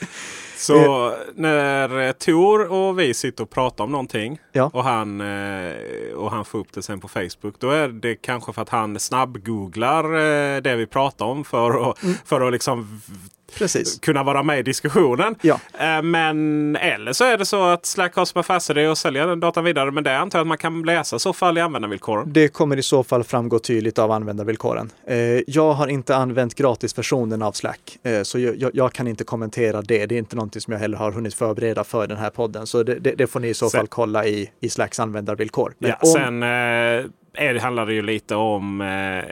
Så när Tor och vi sitter och pratar om någonting Ja. och, han, eh, och han får upp det sen på Facebook. Då är det kanske för att han snabbgooglar eh, det vi pratar om för att, för att liksom Precis. kunna vara med i diskussionen. Ja. Eh, Men eller så är det så att Slack har som affärsidé och sälja den datan vidare. Men det antar jag att man kan läsa i så fall i användarvillkoren. Det kommer i så fall framgå tydligt av användarvillkoren. Eh, jag har inte använt gratisversionen av Slack, eh, så jag, jag, kan inte kommentera det. Det är inte någonting som jag heller har hunnit förbereda för den här podden, så det, det, det får ni i så Sen- fall kolla i, i Slacks användarvillkor. Men Ja, om- Sen är det, handlar det ju lite om eh,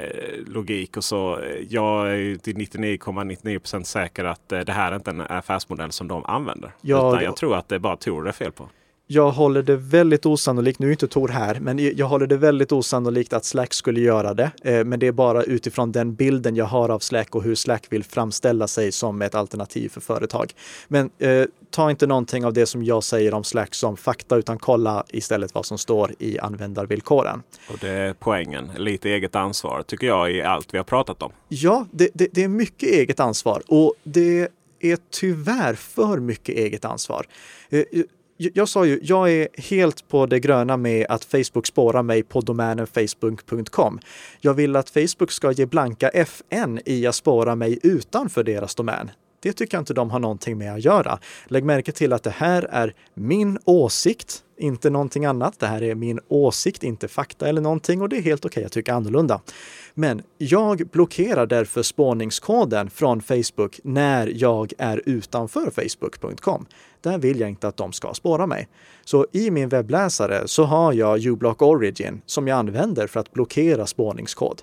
logik och så. Jag är till 99,99% säker att eh, det här är inte en affärsmodell som de använder. Ja, Utan jag tror att det är bara Tor det är fel på. Jag håller det väldigt osannolikt, nu är inte Tor här, men jag håller det väldigt osannolikt att Slack skulle göra det. Eh, Men det är bara utifrån den bilden jag har av Slack och hur Slack vill framställa sig som ett alternativ för företag. Men eh, ta inte någonting av det som jag säger om Slack som fakta, utan kolla istället vad som står i användarvillkoren. Och det är poängen. Lite eget ansvar tycker jag i allt vi har pratat om. Ja, det, det, det är mycket eget ansvar och det är tyvärr för mycket eget ansvar. Jag, jag sa ju, jag är helt på det gröna med att Facebook spårar mig på domänen facebook.com. Jag vill att Facebook ska ge blanka FN i att spåra mig utanför deras domän. Det tycker jag inte de har någonting med att göra. Lägg märke till att det här är min åsikt, inte någonting annat. Det här är min åsikt, inte fakta eller någonting och det är helt okej att tycka annorlunda. Men jag blockerar därför spårningskoden från Facebook när jag är utanför facebook.com. Där vill jag inte att de ska spåra mig. Så i min webbläsare så har jag uBlock Origin som jag använder för att blockera spårningskod.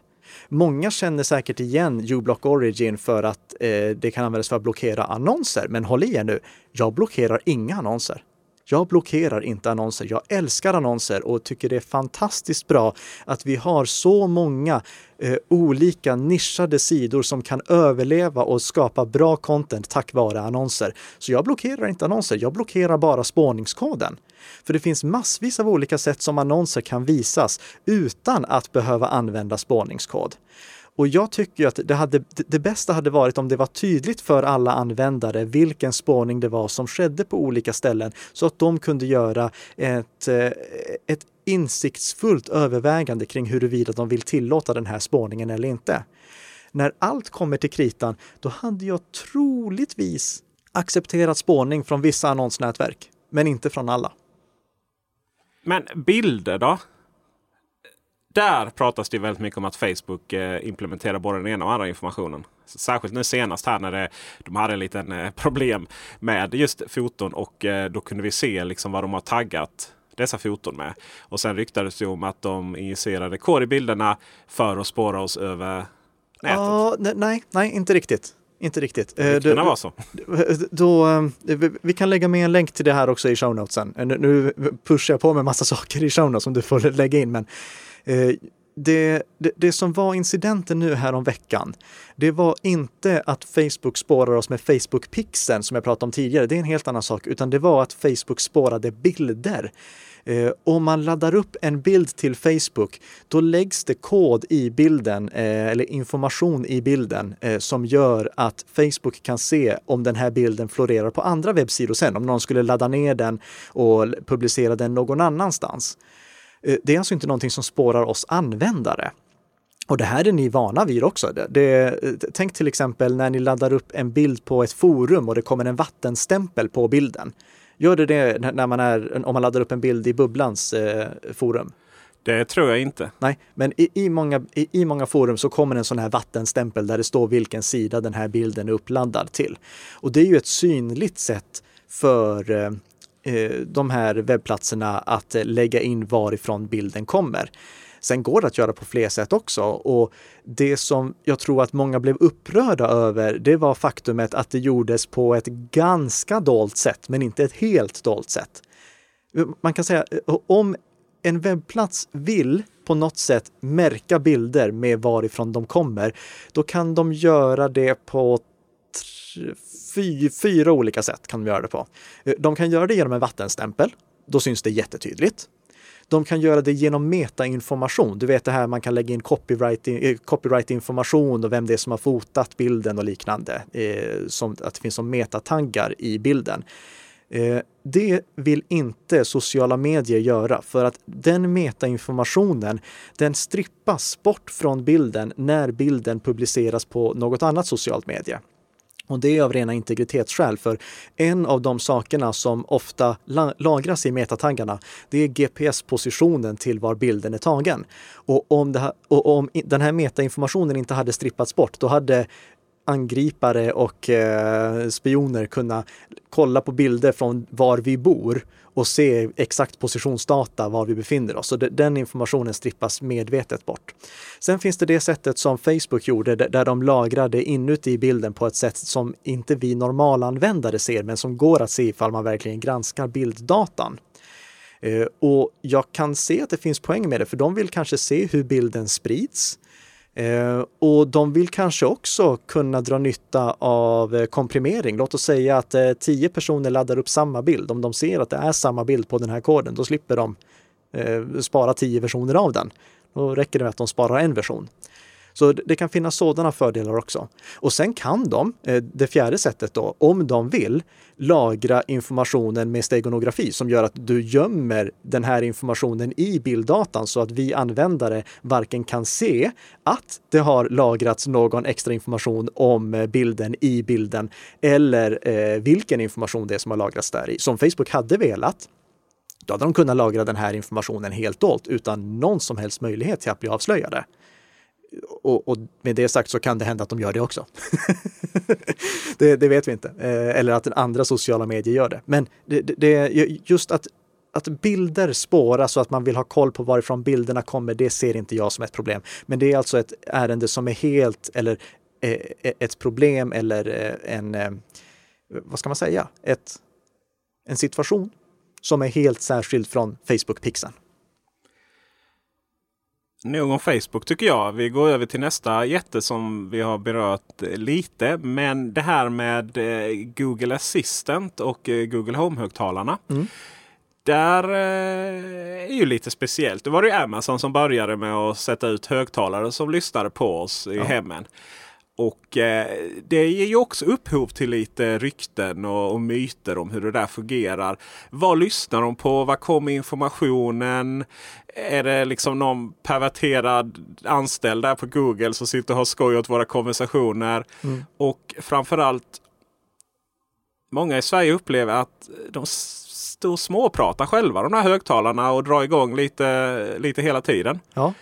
Många känner säkert igen uBlock Origin för att eh, det kan användas för att blockera annonser. Men håll i er nu, jag blockerar inga annonser. Jag blockerar inte annonser. Jag älskar annonser och tycker det är fantastiskt bra att vi har så många eh, olika nischade sidor som kan överleva och skapa bra content tack vare annonser. Så jag blockerar inte annonser. Jag blockerar bara spårningskoden. För det finns massvis av olika sätt som annonser kan visas utan att behöva använda spårningskod. Och jag tycker att det, hade, det bästa hade varit om det var tydligt för alla användare vilken spårning det var som skedde på olika ställen så att de kunde göra ett, eh, ett insiktsfullt övervägande kring huruvida de vill tillåta den här spårningen eller inte. När allt kommer till kritan, då hade jag troligtvis accepterat spårning från vissa annonsnätverk, men inte från alla. Men bilder då? Där pratas det väldigt mycket om att Facebook eh, implementerar både den ena och andra informationen. Särskilt nu senast här när det, de hade en liten eh, problem med just foton och eh, då kunde vi se liksom vad de har taggat dessa foton med. Och sen ryktades det om att de injicerade kod i bilderna för att spåra oss över nätet. Ja, nej, nej, inte riktigt. Inte riktigt. Ryktena var så. Då, vi kan lägga med en länk till det här också i show notesen. Nu pushar jag på med massa saker i show notes som du får lägga in. Men Eh, det, det, det, som var incidenten nu här om veckan, det var inte att Facebook spårar oss med Facebook-pixeln som jag pratade om tidigare. Det är en helt annan sak, utan det var att Facebook spårade bilder. Eh, om man laddar upp en bild till Facebook, då läggs det kod i bilden eh, eller information i bilden eh, som gör att Facebook kan se om den här bilden florerar på andra webbsidor sen, om någon skulle ladda ner den och publicera den någon annanstans. Eh, det är alltså inte någonting som spårar oss användare. Och det här är ni vana vid också. Det, det, tänk till exempel när ni laddar upp en bild på ett forum och det kommer en vattenstämpel på bilden. Gör det det när man är, om man laddar upp en bild i Bubblans eh, forum? Det tror jag inte. Nej, men i, i, många, i, i många forum så kommer en sån här vattenstämpel där det står vilken sida den här bilden är uppladdad till. Och det är ju ett synligt sätt för eh, Eh, Eh, de här webbplatserna att eh, lägga in varifrån bilden kommer. Sen går det att göra på fler sätt också och det som jag tror att många blev upprörda över, det var faktumet att det gjordes på ett ganska dolt sätt, men inte ett helt dolt sätt. Eh, man kan säga om en webbplats vill på något sätt märka bilder med varifrån de kommer, då kan de göra det på fy, fyra olika sätt kan de göra det på. Eh, de kan göra det genom en vattenstämpel. Då syns det jättetydligt. De kan göra det genom metainformation. Du vet det här man kan lägga in copyright, eh, copyright information och vem det är som har fotat bilden och liknande. Eh, som, att det finns som metataggar i bilden. Eh, det vill inte sociala medier göra för att den metainformationen den strippas bort från bilden när bilden publiceras på något annat socialt medie. Och det är av rena integritetsskäl, för en av de sakerna som ofta lagras i metataggarna, det är GPS-positionen till var bilden är tagen. Och om, här, och om den här metainformationen inte hade strippats bort, då hade angripare och eh, spioner kunna kolla på bilder från var vi bor och se exakt positionsdata var vi befinner oss. Så den informationen strippas medvetet bort. Sen finns det det sättet som Facebook gjorde där de lagrade inuti bilden på ett sätt som inte vi normalanvändare ser men som går att se ifall man verkligen granskar bilddatan. Eh, och jag kan se att det finns poäng med det, för de vill kanske se hur bilden sprids. Eh, och de vill kanske också kunna dra nytta av eh, komprimering. Låt oss säga att eh, tio personer laddar upp samma bild. Om de ser att det är samma bild på den här koden, då slipper de eh, spara tio versioner av den. Då räcker det med att de sparar en version. Så det kan finnas sådana fördelar också. Och sen kan de, eh, det fjärde sättet då, om de vill, lagra informationen med stegonografi som gör att du gömmer den här informationen i bilddatan så att vi användare varken kan se att det har lagrats någon extra information om eh, bilden i bilden eller eh, vilken information det är som har lagrats där i. Som Facebook hade velat, då hade de kunnat lagra den här informationen helt dolt utan någon som helst möjlighet till att bli avslöjade och, och, med det sagt så kan det hända att de gör det också. det, det, vet vi inte. Eh, eller att andra sociala medier gör det. Men det, det, just att, att bilder spåras och att man vill ha koll på varifrån bilderna kommer, det ser inte jag som ett problem. Men det är alltså ett ärende som är helt, eller eh, eh, ett problem eller en, vad ska man säga, ett, en situation som är helt särskild från Facebook-pixeln. Nog om Facebook tycker jag. Vi går över till nästa jätte som vi har berört lite. Men det här med eh, Google Assistant och eh, Google Home-högtalarna. Mm. Där eh, är ju lite speciellt. Det var det Amazon som började med att sätta ut högtalare som lyssnade på oss i ja. hemmen. Och eh, det ger ju också upphov till lite rykten och, och, myter om hur det där fungerar. Vad lyssnar de på? Var kommer informationen? Är det liksom någon perverterad anställd där på Google som sitter och har skoj åt våra konversationer? Mm. Och framförallt Många i Sverige upplever att de står och småpratar själva de här högtalarna och drar igång lite, lite hela tiden. Ja.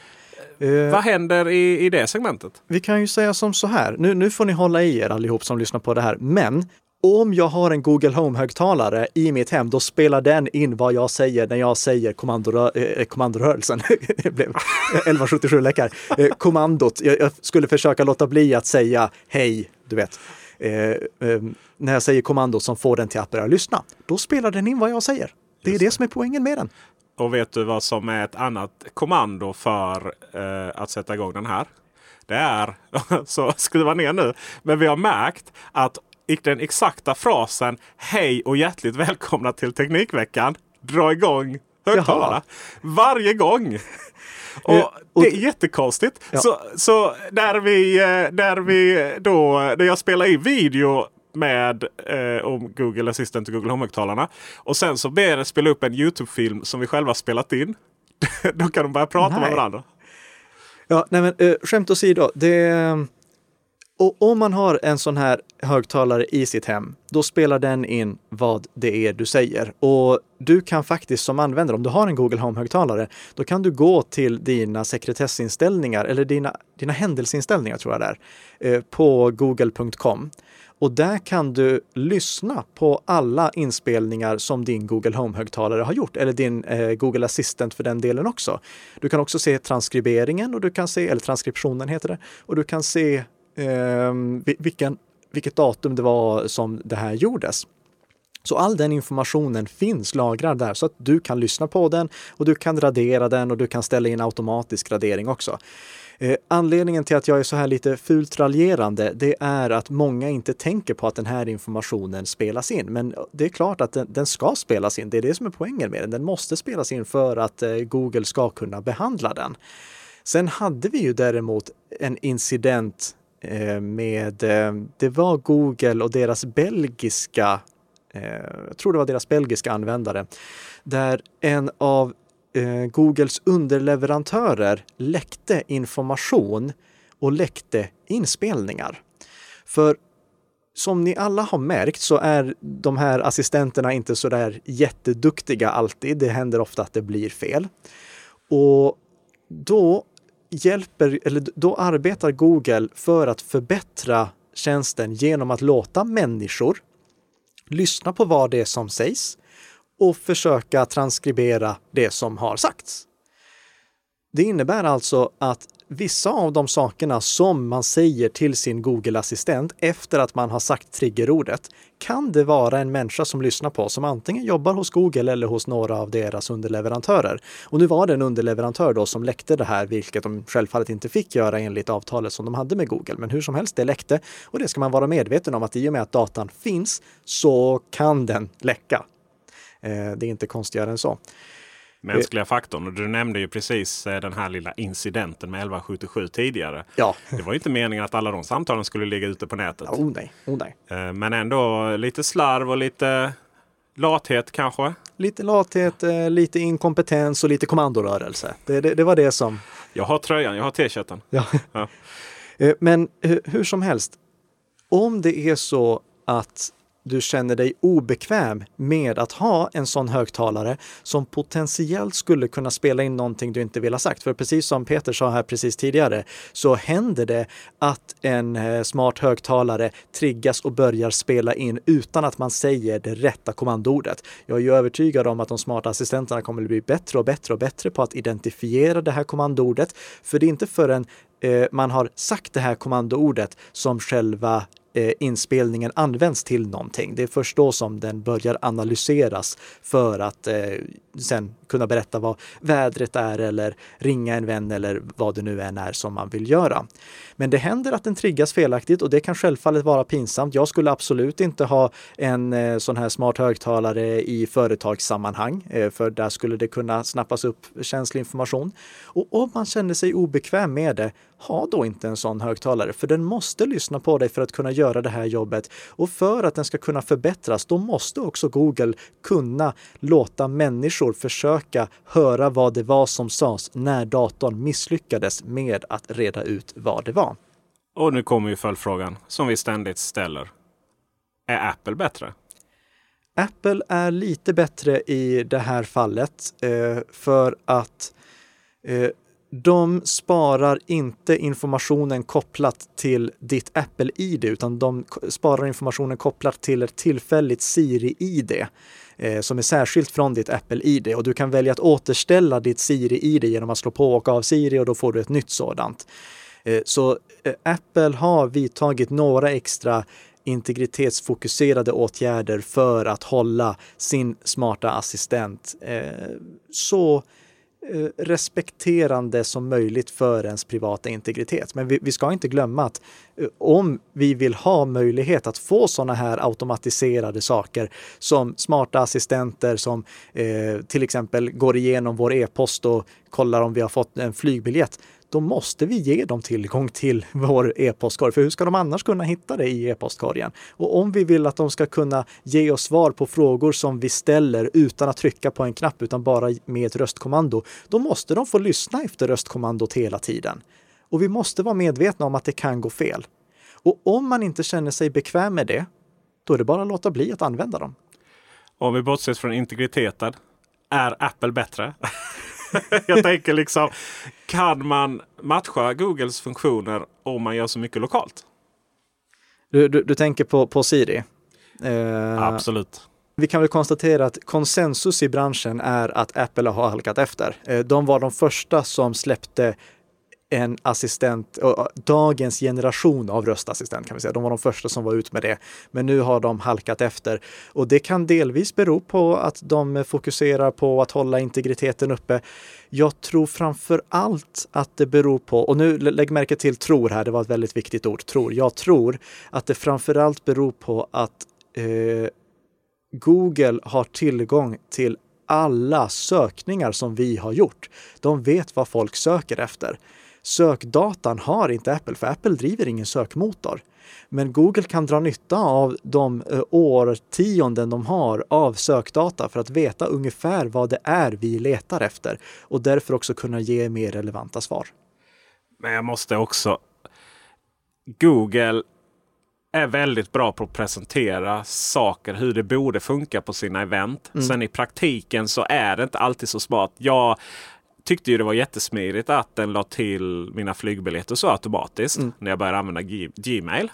Eh, Vad händer i, i det segmentet? Vi kan ju säga som så här. Nu, nu får ni hålla i er allihop som lyssnar på det här. Men om jag har en Google Home-högtalare i mitt hem, då spelar den in vad jag säger när jag säger kommandorö eh, kommandorörelsen. det blev 1177 läckar. Eh, kommandot. Jag, jag, skulle försöka låta bli att säga hej, du vet. Eh, eh, när jag säger kommandot som får den till att börja lyssna, då spelar den in vad jag säger. Det är det som är poängen med den. Och vet du vad som är ett annat kommando för eh, att sätta igång den här? Det är, så skruva ner nu, men vi har märkt att den exakta frasen Hej och hjärtligt välkomna till Teknikveckan dra igång högtalarna. Varje gång! Och, eh, och, det är jättekonstigt. Ja. Så, så när, vi, eh, när vi då, när jag spelar in video med eh, om Google Assistant och Google Home-högtalarna. Och sen så ber det spela upp en Youtube-film som vi själva spelat in. då kan de börja prata nej. med varandra. Ja, nej men äh, skämt åsido. Det, och om man har en sån här högtalare i sitt hem, då spelar den in vad det är du säger. Och du kan faktiskt som användare, om du har en Google Home-högtalare, då kan du gå till dina sekretessinställningar eller dina, dina händelseinställningar tror jag det är, eh, på google.com. Och där kan du lyssna på alla inspelningar som din Google Home-högtalare har gjort, eller din eh, Google Assistant för den delen också. Du kan också se transkriberingen, och du kan se, eller transkriptionen heter det, och du kan se eh, vilken, vilket datum det var som det här gjordes. Så all den informationen finns lagrad där så att du kan lyssna på den och du kan radera den och du kan ställa in automatisk radering också. Eh, anledningen till att jag är så här lite fult raljerande, det är att många inte tänker på att den här informationen spelas in. Men det är klart att den, den ska spelas in. Det är det som är poängen med den. Den måste spelas in för att eh, Google ska kunna behandla den. Sen hade vi ju däremot en incident eh, med, det var Google och deras belgiska, jag tror det var deras belgiska användare, där en av eh, Googles underleverantörer läckte information och läckte inspelningar. För som ni alla har märkt så är de här assistenterna inte så där jätteduktiga alltid. Det händer ofta att det blir fel. Och då hjälper, eller då arbetar Google för att förbättra tjänsten genom att låta människor lyssna på vad det är som sägs och försöka transkribera det som har sagts. Det innebär alltså att vissa av de sakerna som man säger till sin Google-assistent efter att man har sagt triggerordet kan det vara en människa som lyssnar på som antingen jobbar hos Google eller hos några av deras underleverantörer. Och nu var det en underleverantör då som läckte det här, vilket de självfallet inte fick göra enligt avtalet som de hade med Google. Men hur som helst, det läckte och det ska man vara medveten om att i och med att datan finns så kan den läcka. Eh, det är inte konstigare än så. Mänskliga faktorn. Och du nämnde ju precis eh, den här lilla incidenten med 1177 tidigare. Ja. Det var inte meningen att alla de samtalen skulle ligga ute på nätet. Oh, nej. Oh, nej. Eh, men ändå lite slarv och lite lathet kanske? Lite lathet, lite inkompetens och lite kommandorörelse. Det, det, det var det som... Jag har tröjan, jag har t-shirten. Ja. ja. Men hur som helst, om det är så att du känner dig obekväm med att ha en sån högtalare som potentiellt skulle kunna spela in någonting du inte vill ha sagt. För precis som Peter sa här precis tidigare så händer det att en eh, smart högtalare triggas och börjar spela in utan att man säger det rätta kommandoordet. Jag är ju övertygad om att de smarta assistenterna kommer att bli bättre och bättre och bättre på att identifiera det här kommandoordet. För det är inte förrän eh, man har sagt det här kommandoordet som själva Eh, inspelningen används till någonting. Det är först då som den börjar analyseras för att eh, sen kunna berätta vad vädret är eller ringa en vän eller vad det nu än är som man vill göra. Men det händer att den triggas felaktigt och det kan självfallet vara pinsamt. Jag skulle absolut inte ha en eh, sån här smart högtalare i företagssammanhang, eh, för där skulle det kunna snappas upp känslig information. Och om man känner sig obekväm med det, ha då inte en sån högtalare, för den måste lyssna på dig för att kunna göra det här jobbet. Och för att den ska kunna förbättras, då måste också Google kunna låta människor försöka höra vad det var som sades när datorn misslyckades med att reda ut vad det var. Och nu kommer ju följdfrågan som vi ständigt ställer. Är Apple bättre? Apple är lite bättre i det här fallet eh, för att eh, de sparar inte informationen kopplat till ditt Apple-id, utan de sparar informationen kopplat till ett tillfälligt Siri-id eh, som är särskilt från ditt Apple-id. Och du kan välja att återställa ditt Siri-id genom att slå på och av Siri och då får du ett nytt sådant. Eh, så eh, Apple har vidtagit några extra integritetsfokuserade åtgärder för att hålla sin smarta assistent eh, så Eh, respekterande som möjligt för ens privata integritet. Men vi, vi, ska inte glömma att eh, om vi vill ha möjlighet att få sådana här automatiserade saker som smarta assistenter som eh, till exempel går igenom vår e-post och kollar om vi har fått en flygbiljett, då måste vi ge dem tillgång till vår e-postkorg. För hur ska de annars kunna hitta det i e-postkorgen? Och om vi vill att de ska kunna ge oss svar på frågor som vi ställer utan att trycka på en knapp, utan bara med ett röstkommando, då måste de få lyssna efter röstkommandot hela tiden. Och vi måste vara medvetna om att det kan gå fel. Och om man inte känner sig bekväm med det, då är det bara att låta bli att använda dem. Om vi bortser från integriteten, är Apple bättre? jag tänker liksom, kan man matcha Googles funktioner om man gör så mycket lokalt? Du, du, du tänker på, på Siri? Eh, Absolut. Vi kan väl konstatera att konsensus i branschen är att Apple har halkat efter. Eh, de var de första som släppte en assistent, dagens generation av röstassistent kan vi säga. De var de första som var ut med det. Men nu har de halkat efter. Och det kan delvis bero på att de fokuserar på att hålla integriteten uppe. Jag tror framför allt att det beror på, och nu lägg märke till tror här, det var ett väldigt viktigt ord, tror. Jag tror att det framför allt beror på att eh, Google har tillgång till alla sökningar som vi har gjort. De vet vad folk söker efter. Sökdatan har inte Apple, för Apple driver ingen sökmotor. Men Google kan dra nytta av de eh, årtionden de har av sökdata för att veta ungefär vad det är vi letar efter och därför också kunna ge mer relevanta svar. Men jag måste också... Google är väldigt bra på att presentera saker hur det borde funka på sina event. Mm. Sen i praktiken så är det inte alltid så smart. Jag tyckte ju det var jättesmidigt att den la till mina flygbiljetter så automatiskt mm. när jag började använda G Gmail.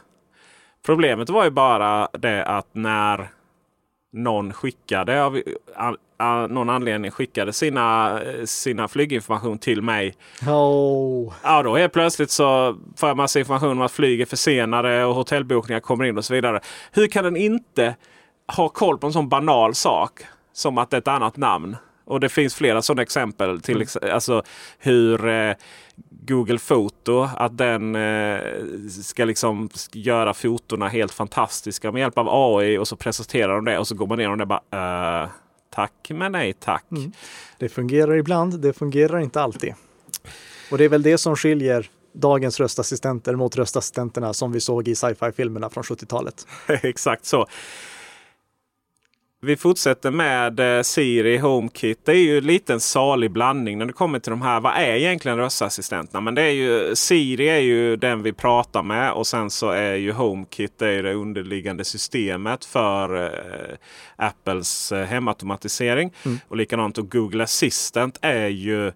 Problemet var ju bara det att när någon skickade av någon anledning skickade sina, sina flyginformation till mig. Oh. Ja, då helt plötsligt så får jag massa information om att flyg är försenade och hotellbokningar kommer in och så vidare. Hur kan den inte ha koll på en sån banal sak som att det är ett annat namn? Och det finns flera sådana exempel. till mm. alltså hur eh, Google Foto, att den eh, ska liksom göra fotona helt fantastiska med hjälp av AI och så presenterar de det och så går man ner och det bara uh, tack men nej tack. Mm. Det fungerar ibland, det fungerar inte alltid. Och det är väl det som skiljer dagens röstassistenter mot röstassistenterna som vi såg i sci-fi filmerna från 70-talet. Exakt så. Vi fortsätter med eh, Siri HomeKit. Det är ju lite en salig blandning när det kommer till de här. Vad är egentligen röstassistenterna? Men det är ju Siri är ju den vi pratar med och sen så är ju HomeKit det, är det underliggande systemet för eh, Apples eh, hemautomatisering. Mm. Och likadant och Google Assistant är ju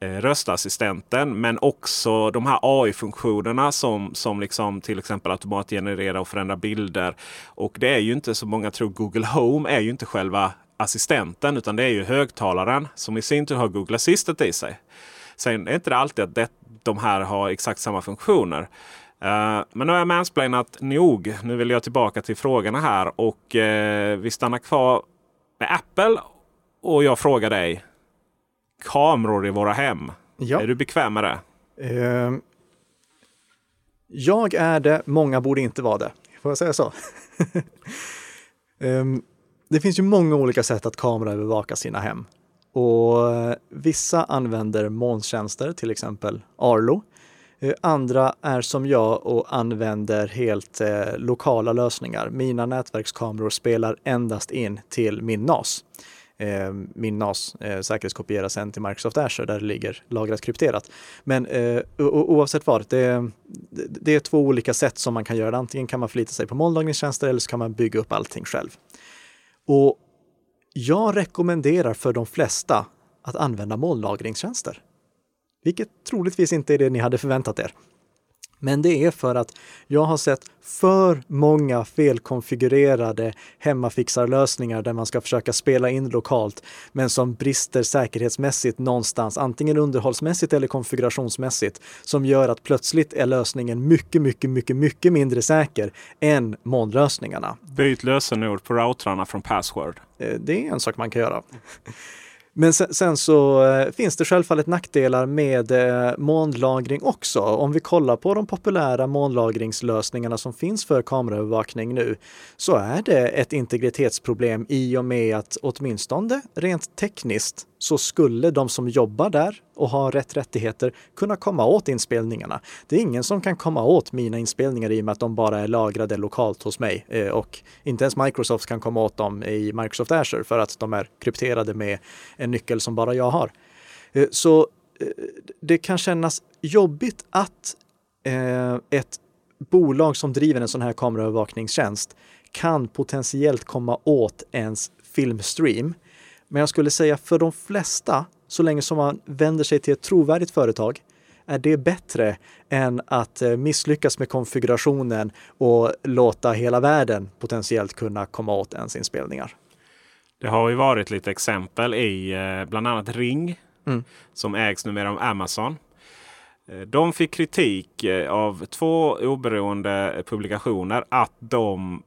Eh, röstassistenten men också de här AI-funktionerna som, som liksom till exempel automatgenerera och förändra bilder. Och det är ju inte så många tror Google Home är ju inte själva assistenten utan det är ju högtalaren som i sin tur har Google Assistant i sig. Sen är inte det alltid att det, de här har exakt samma funktioner. Uh, men nu har jag mansplainat nog. Nu vill jag tillbaka till frågorna här. Och uh, vi stannar kvar med Apple. Och jag frågar dig. Kameror i våra hem. Ja. Är du bekväm med det? Uh, jag är det, många borde inte vara det. Får jag säga så? um, det finns ju många olika sätt att kameraövervaka sina hem. Och eh, vissa använder molntjänster, till exempel Arlo. Eh, andra är som jag och använder helt eh, lokala lösningar. Mina nätverkskameror spelar endast in till min NAS. Eh, min NAS eh, säkerhetskopieras sen till Microsoft Azure där det ligger lagrat krypterat. Men eh, oavsett vad, det, det, är två olika sätt som man kan göra det. Antingen kan man förlita sig på molnlagringstjänster eller så kan man bygga upp allting själv. Och jag rekommenderar för de flesta att använda molnlagringstjänster. Vilket troligtvis inte är det ni hade förväntat er. Men det är för att jag har sett för många felkonfigurerade hemmafixarlösningar där man ska försöka spela in lokalt, men som brister säkerhetsmässigt någonstans, antingen underhållsmässigt eller konfigurationsmässigt, som gör att plötsligt är lösningen mycket, mycket, mycket, mycket mindre säker än molnlösningarna. Byt lösenord på routrarna från Password. Eh, det är en sak man kan göra. Men sen, sen så eh, finns det självfallet nackdelar med eh, molnlagring också. Om vi kollar på de populära molnlagringslösningarna som finns för kameraövervakning nu så är det ett integritetsproblem i och med att åtminstone rent tekniskt så skulle de som jobbar där och har rätt rättigheter kunna komma åt inspelningarna. Det är ingen som kan komma åt mina inspelningar i och med att de bara är lagrade lokalt hos mig eh, och inte ens Microsoft kan komma åt dem i Microsoft Azure för att de är krypterade med en nyckel som bara jag har. Eh, så eh, det kan kännas jobbigt att ett bolag som driver en sån här kameraövervakningstjänst kan potentiellt komma åt ens filmstream men jag skulle säga för de flesta, så länge som man vänder sig till ett trovärdigt företag, är det bättre än att eh, misslyckas med konfigurationen och låta hela världen potentiellt kunna komma åt ens inspelningar. Det har ju varit lite exempel i eh, bland annat Ring mm. som ägs numera av Amazon. Eh, de fick kritik av två oberoende publikationer att de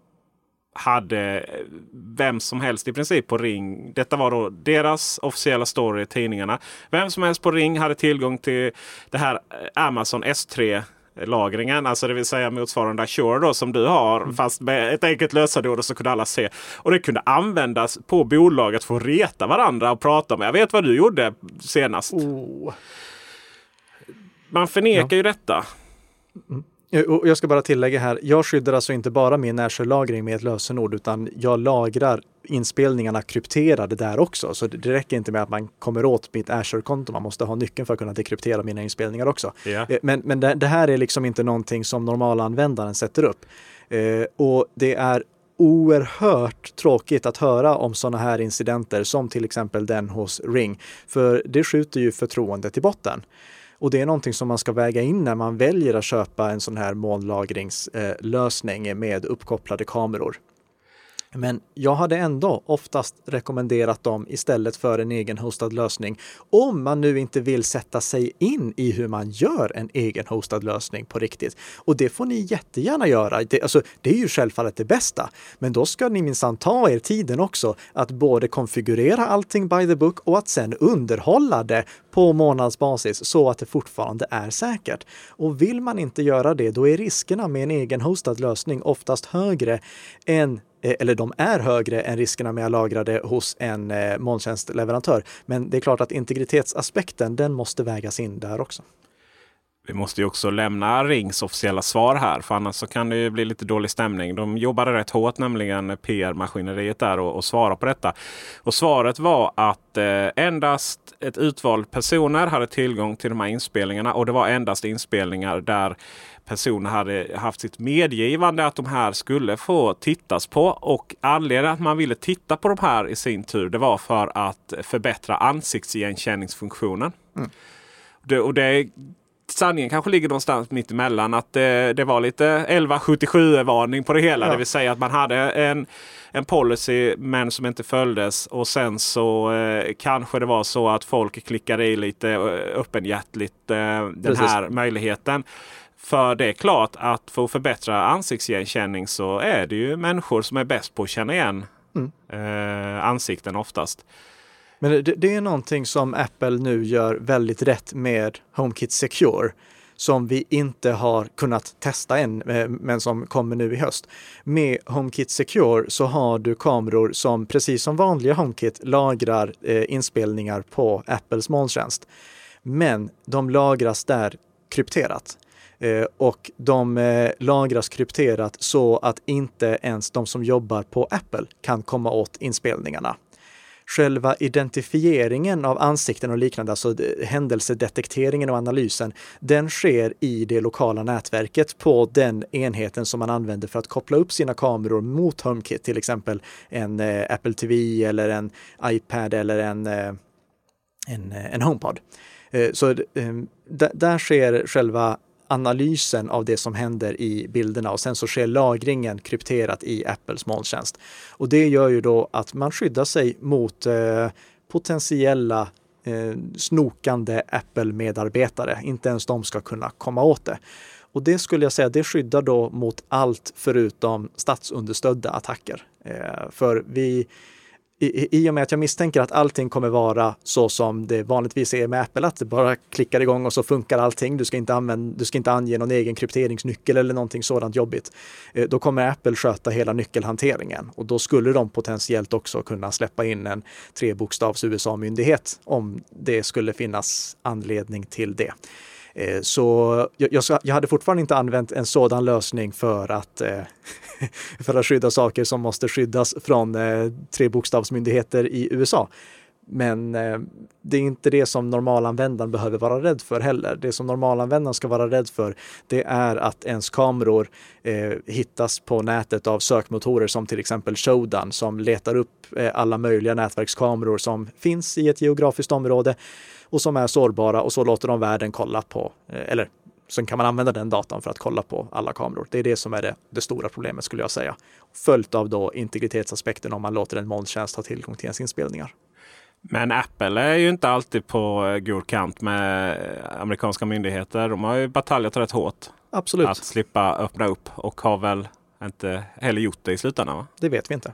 hade vem som helst i princip på Ring. Detta var då deras officiella story i tidningarna. Vem som helst på Ring hade tillgång till det här eh, Amazon S3 lagringen, alltså det vill säga motsvarande Azure då, som du har. Mm. Fast med ett enkelt lösenord så kunde alla se. Och det kunde användas på bolaget för att reta varandra och prata med. Jag vet vad du gjorde senast. Oh. Man förnekar ja. ju detta. Mm. Eh, och jag ska bara tillägga här, jag skyddar alltså inte bara min Azure-lagring med ett lösenord, utan jag lagrar inspelningarna krypterade där också. Så det räcker inte med att man kommer åt mitt Azure-konto, man måste ha nyckeln för att kunna dekryptera mina inspelningar också. Yeah. Men, men det, det, här är liksom inte någonting som normalanvändaren sätter upp. Eh, och det är oerhört tråkigt att höra om sådana här incidenter som till exempel den hos Ring. För det skjuter ju förtroendet i botten. Och det är någonting som man ska väga in när man väljer att köpa en sån här molnlagringslösning med uppkopplade kameror. Men jag hade ändå oftast rekommenderat dem istället för en egen hostad lösning. Om man nu inte vill sätta sig in i hur man gör en egen hostad lösning på riktigt. Och det får ni jättegärna göra. Det, alltså, det är ju självfallet det bästa. Men då ska ni minsann ta er tiden också att både konfigurera allting by the book och att sen underhålla det på månadsbasis så att det fortfarande är säkert. Och vill man inte göra det, då är riskerna med en egen hostad lösning oftast högre än Eh, eller de är högre än riskerna med att lagra det hos en eh, molntjänstleverantör. Men det är klart att integritetsaspekten, den måste vägas in där också. Vi måste ju också lämna Rings officiella svar här, för annars så kan det ju bli lite dålig stämning. De jobbade rätt hårt, nämligen PR-maskineriet där och, och svara på detta. Och svaret var att eh, endast ett utvald personer hade tillgång till de här inspelningarna och det var endast inspelningar där personer hade haft sitt medgivande att de här skulle få tittas på. Och anledningen att man ville titta på de här i sin tur det var för att förbättra ansiktsigenkänningsfunktionen. Mm. Det, och det sanningen kanske ligger någonstans mitt emellan. Att det, det var lite 1177-varning på det hela. Ja. Det vill säga att man hade en, en policy men som inte följdes. Och sen så eh, kanske det var så att folk klickade i lite eh, öppenhjärtligt eh, den här möjligheten. För det är klart att för att förbättra ansiktsigenkänning så är det ju människor som är bäst på att känna igen eh, ansikten oftast. Men det, det är någonting som Apple nu gör väldigt rätt med HomeKit Secure som vi inte har kunnat testa än, eh, men som kommer nu i höst. Med HomeKit Secure så har du kameror som precis som vanliga HomeKit lagrar eh, inspelningar på Apples molntjänst. Men de lagras där krypterat. Eh, och de eh, lagras krypterat så att inte ens de som jobbar på Apple kan komma åt inspelningarna själva identifieringen av ansikten och liknande, alltså eh, händelsedetekteringen och analysen, den sker i det lokala nätverket på den enheten som man använder för att koppla upp sina kameror mot HomeKit, till exempel en Apple TV eller en iPad eller en, en, en HomePod. Så där sker själva analysen av det som händer i bilderna och sen så sker lagringen krypterat i Apples molntjänst. Och det gör ju då att man skyddar sig mot eh, potentiella eh, snokande Apple-medarbetare. Inte ens de ska kunna komma åt det. Och det skulle jag säga, det skyddar då mot allt förutom statsunderstödda attacker. Eh, för vi i, i och med att jag misstänker att allting kommer vara så som det vanligtvis är med Apple, att det bara klickar igång och så funkar allting. Du ska inte, använda, du ska inte ange någon egen krypteringsnyckel eller någonting sådant jobbigt. Eh, då kommer Apple sköta hela nyckelhanteringen och då skulle de potentiellt också kunna släppa in en trebokstavs USA-myndighet om det skulle finnas anledning till det. Eh, så jag, jag, hade fortfarande inte använt en sådan lösning för att, eh, för att skydda saker som måste skyddas från eh, trebokstavsmyndigheter i USA. Men det är inte det som normalanvändaren behöver vara rädd för heller. Det som normalanvändaren ska vara rädd för, det är att ens kameror eh, hittas på nätet av sökmotorer som till exempel Shodan som letar upp eh, alla möjliga nätverkskameror som finns i ett geografiskt område och som är sårbara och så låter de världen kolla på, eh, eller sen kan man använda den datan för att kolla på alla kameror. Det är det som är det, det stora problemet skulle jag säga. Följt av då integritetsaspekten om man låter en molntjänst ha tillgång till ens inspelningar. Men Apple är ju inte alltid på eh, god kant med amerikanska myndigheter. De har ju bataljat rätt hårt. Absolut. Att slippa öppna upp och har väl inte heller gjort det i slutändan. Va? Det vet vi inte.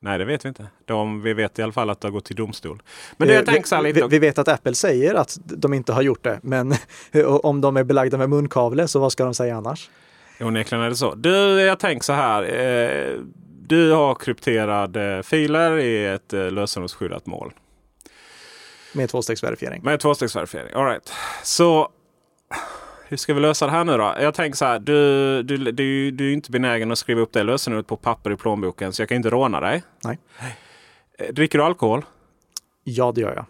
Nej, det vet vi inte. De, vi vet i alla fall att det har gått till domstol. Men det eh, vi, lite... vi, vet att Apple säger att de inte har gjort det, men om de är belagda med munkavle, så vad ska de säga annars? Onekligen är det så. Du, jag tänker så här. Eh, du har krypterade filer i ett eh, lösenordsskyddat mål. Med tvåstegsverifiering. Med tvåstegsverifiering, all right. Så hur ska vi lösa det här nu då? Jag tänker så här. Du, du, du, du är inte benägen att skriva upp det lösenordet på papper i plånboken så jag kan inte råna dig. Nej. Eh, dricker du alkohol? Ja, det gör jag.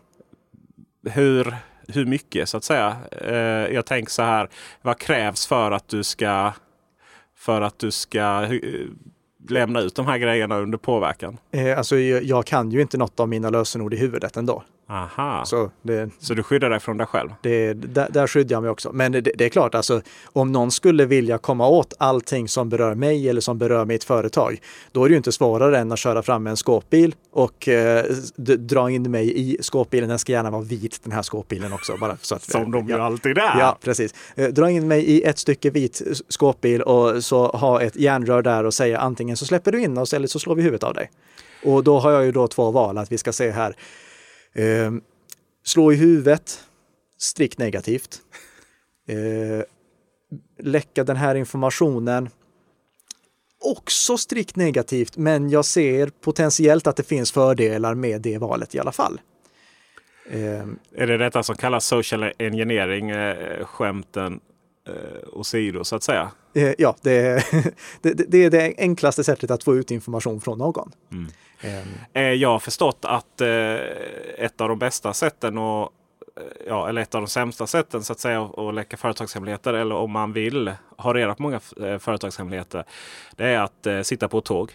Hur, hur mycket så att säga? Eh, jag tänker så här. Vad krävs för att du ska för att du ska eh, lämna ut de här grejerna under påverkan? alltså, jag kan ju inte något av mina lösenord i huvudet ändå. Aha. Så, det, så du skyddar dig från dig själv? Det, där, där skyddar jag mig också. Men det, det, är klart, alltså, om någon skulle vilja komma åt allting som berör mig eller som berör mitt företag, då är det ju inte svårare än att köra fram en skåpbil och eh, dra in mig i skåpbilen. Den ska gärna vara vit, den här skåpbilen också. Bara så att, som de ju alltid är! Ja, precis. Eh, dra in mig i ett stycke vit skåpbil och så ha ett järnrör där och säga antingen så släpper du in oss eller så slår vi huvudet av dig. Och då har jag ju då två val, att vi ska se här Eh, slå i huvudet, strikt negativt. Eh, läcka den här informationen, också strikt negativt, men jag ser potentiellt att det finns fördelar med det valet i alla fall. Eh, är det detta som kallas social engineering, eh, skämten eh, åsido så att säga? Eh, ja, det, det, det, är det enklaste sättet att få ut information från någon. Mm. Um. Jag har förstått att eh, ett av de bästa sätten och eh, ja, eller ett av de sämsta sätten så att säga att läcka företagshemligheter eller om man vill ha reda på många företagshemligheter. Det är att sitta på ett tåg